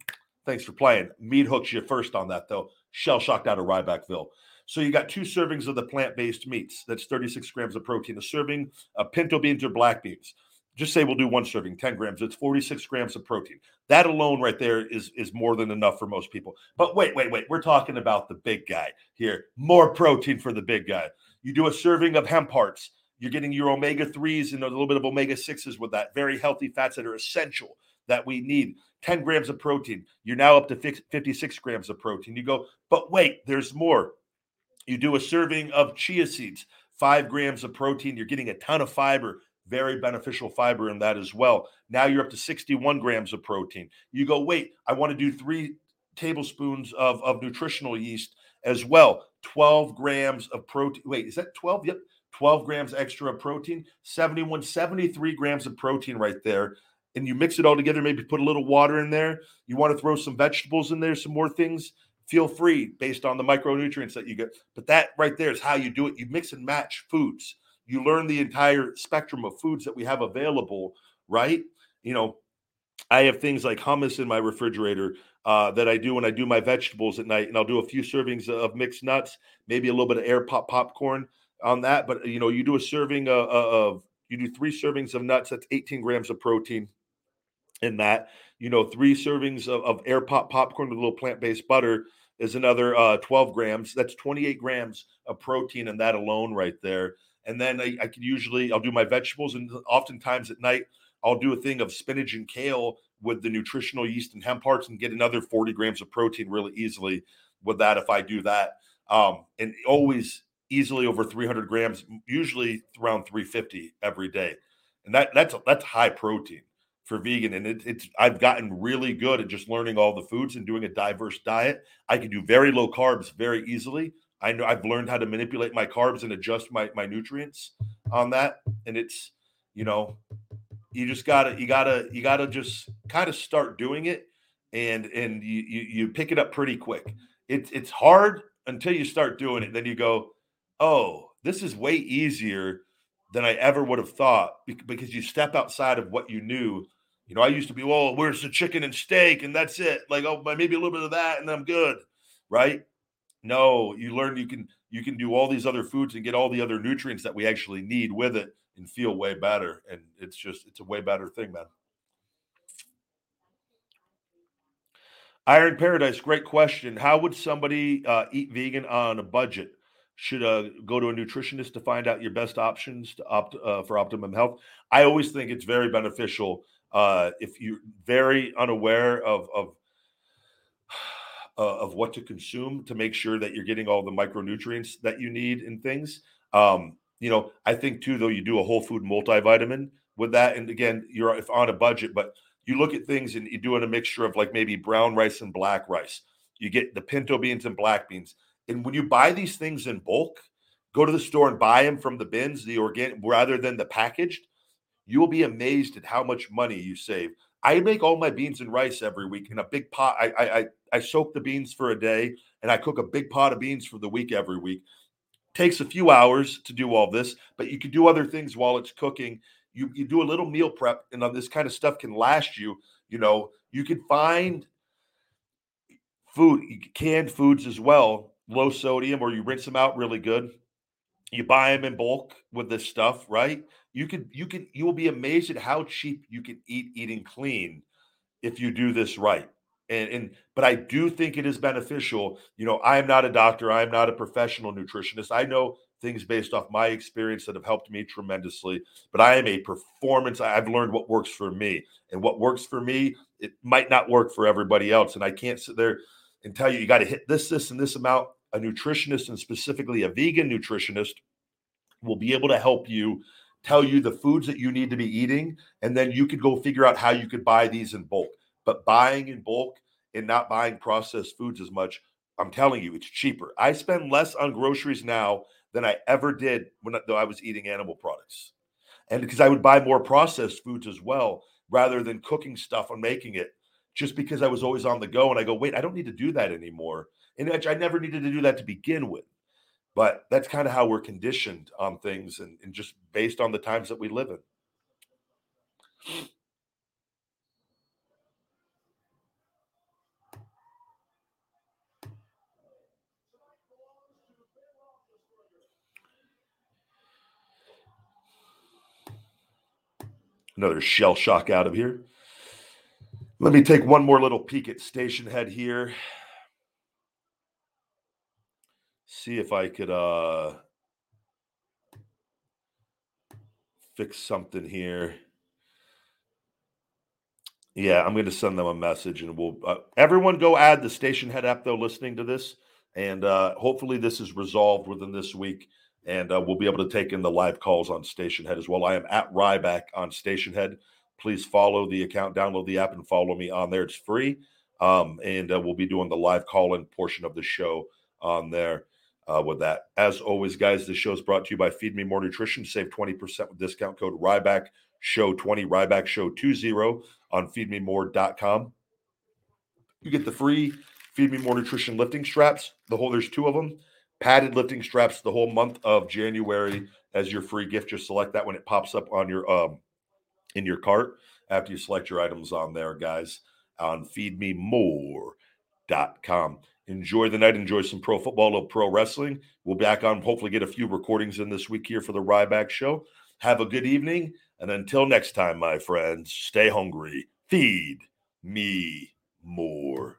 Thanks for playing. Meat hooks you first on that, though. Shell shocked out of Rybackville. So you got two servings of the plant based meats. That's 36 grams of protein. A serving of pinto beans or black beans. Just say we'll do one serving 10 grams. It's 46 grams of protein. That alone right there is is more than enough for most people. But wait wait wait. We're talking about the big guy here. More protein for the big guy. You do a serving of hemp hearts. You're getting your omega 3s and a little bit of omega 6s with that very healthy fats that are essential that we need. 10 grams of protein. You're now up to 56 grams of protein. You go but wait there's more you do a serving of chia seeds five grams of protein you're getting a ton of fiber very beneficial fiber in that as well. Now you're up to 61 grams of protein. You go, wait, I want to do three tablespoons of, of nutritional yeast as well. 12 grams of protein. Wait, is that 12? Yep. 12 grams extra of protein, 71, 73 grams of protein right there. And you mix it all together, maybe put a little water in there. You want to throw some vegetables in there, some more things. Feel free based on the micronutrients that you get. But that right there is how you do it. You mix and match foods you learn the entire spectrum of foods that we have available, right? You know, I have things like hummus in my refrigerator uh, that I do when I do my vegetables at night, and I'll do a few servings of mixed nuts, maybe a little bit of air pop popcorn on that. But you know, you do a serving of, of you do three servings of nuts, that's 18 grams of protein in that. You know, three servings of, of air pop popcorn with a little plant based butter is another uh, 12 grams. That's 28 grams of protein in that alone, right there and then I, I can usually I'll do my vegetables, and oftentimes at night I'll do a thing of spinach and kale with the nutritional yeast and hemp hearts, and get another 40 grams of protein really easily with that if I do that. Um, and always easily over 300 grams, usually around 350 every day, and that that's that's high protein for vegan. And it, it's I've gotten really good at just learning all the foods and doing a diverse diet. I can do very low carbs very easily I know I've learned how to manipulate my carbs and adjust my my nutrients on that. And it's, you know, you just gotta you gotta you gotta just kind of start doing it and and you, you you pick it up pretty quick. It's it's hard until you start doing it. Then you go, oh, this is way easier than I ever would have thought because you step outside of what you knew. You know, I used to be, well, where's the chicken and steak? And that's it. Like, oh, maybe a little bit of that and I'm good. Right. No, you learn you can you can do all these other foods and get all the other nutrients that we actually need with it and feel way better. And it's just it's a way better thing, man. Iron Paradise, great question. How would somebody uh, eat vegan on a budget? Should uh, go to a nutritionist to find out your best options to opt uh, for optimum health. I always think it's very beneficial uh, if you're very unaware of of uh, of what to consume to make sure that you're getting all the micronutrients that you need in things. Um, you know, I think too, though, you do a whole food multivitamin with that. And again, you're if on a budget, but you look at things and you're doing a mixture of like maybe brown rice and black rice. You get the pinto beans and black beans. And when you buy these things in bulk, go to the store and buy them from the bins, the organic rather than the packaged, you will be amazed at how much money you save. I make all my beans and rice every week in a big pot. I, I I soak the beans for a day and I cook a big pot of beans for the week every week. Takes a few hours to do all this, but you can do other things while it's cooking. You you do a little meal prep, and this kind of stuff can last you. You know, you can find food, canned foods as well, low sodium, or you rinse them out really good. You buy them in bulk with this stuff, right? You can you can you will be amazed at how cheap you can eat eating clean if you do this right and, and but I do think it is beneficial. You know, I am not a doctor, I am not a professional nutritionist. I know things based off my experience that have helped me tremendously, but I am a performance. I've learned what works for me, and what works for me, it might not work for everybody else. And I can't sit there. and tell you you got to hit this, this, and this amount. A nutritionist and specifically a vegan nutritionist will be able to help you tell you the foods that you need to be eating, and then you could go figure out how you could buy these in bulk. But buying in bulk and not buying processed foods as much, I'm telling you, it's cheaper. I spend less on groceries now than I ever did when though I was eating animal products. And because I would buy more processed foods as well, rather than cooking stuff and making it, just because I was always on the go. And I go, wait, I don't need to do that anymore. And I never needed to do that to begin with. But that's kind of how we're conditioned on things and, and just based on the times that we live in. Another shell shock out of here. Let me take one more little peek at Stationhead here. See if I could uh fix something here. Yeah, I'm going to send them a message and we'll uh, everyone go add the Stationhead app though listening to this and uh hopefully this is resolved within this week and uh, we'll be able to take in the live calls on Stationhead as well. I am at Ryback on Stationhead. Please follow the account, download the app, and follow me on there. It's free, um, and uh, we'll be doing the live call-in portion of the show on there. Uh, with that, as always, guys, the show is brought to you by Feed Me More Nutrition. Save twenty percent with discount code Ryback Show twenty Ryback Show two zero on FeedMeMore.com. You get the free Feed Me More Nutrition lifting straps. The whole there's two of them padded lifting straps the whole month of January as your free gift. Just select that when it pops up on your um in your cart after you select your items on there, guys, on feedmemore.com. Enjoy the night, enjoy some pro football, or pro wrestling. We'll be back on, hopefully, get a few recordings in this week here for the Ryback show. Have a good evening. And until next time, my friends, stay hungry. Feed me more.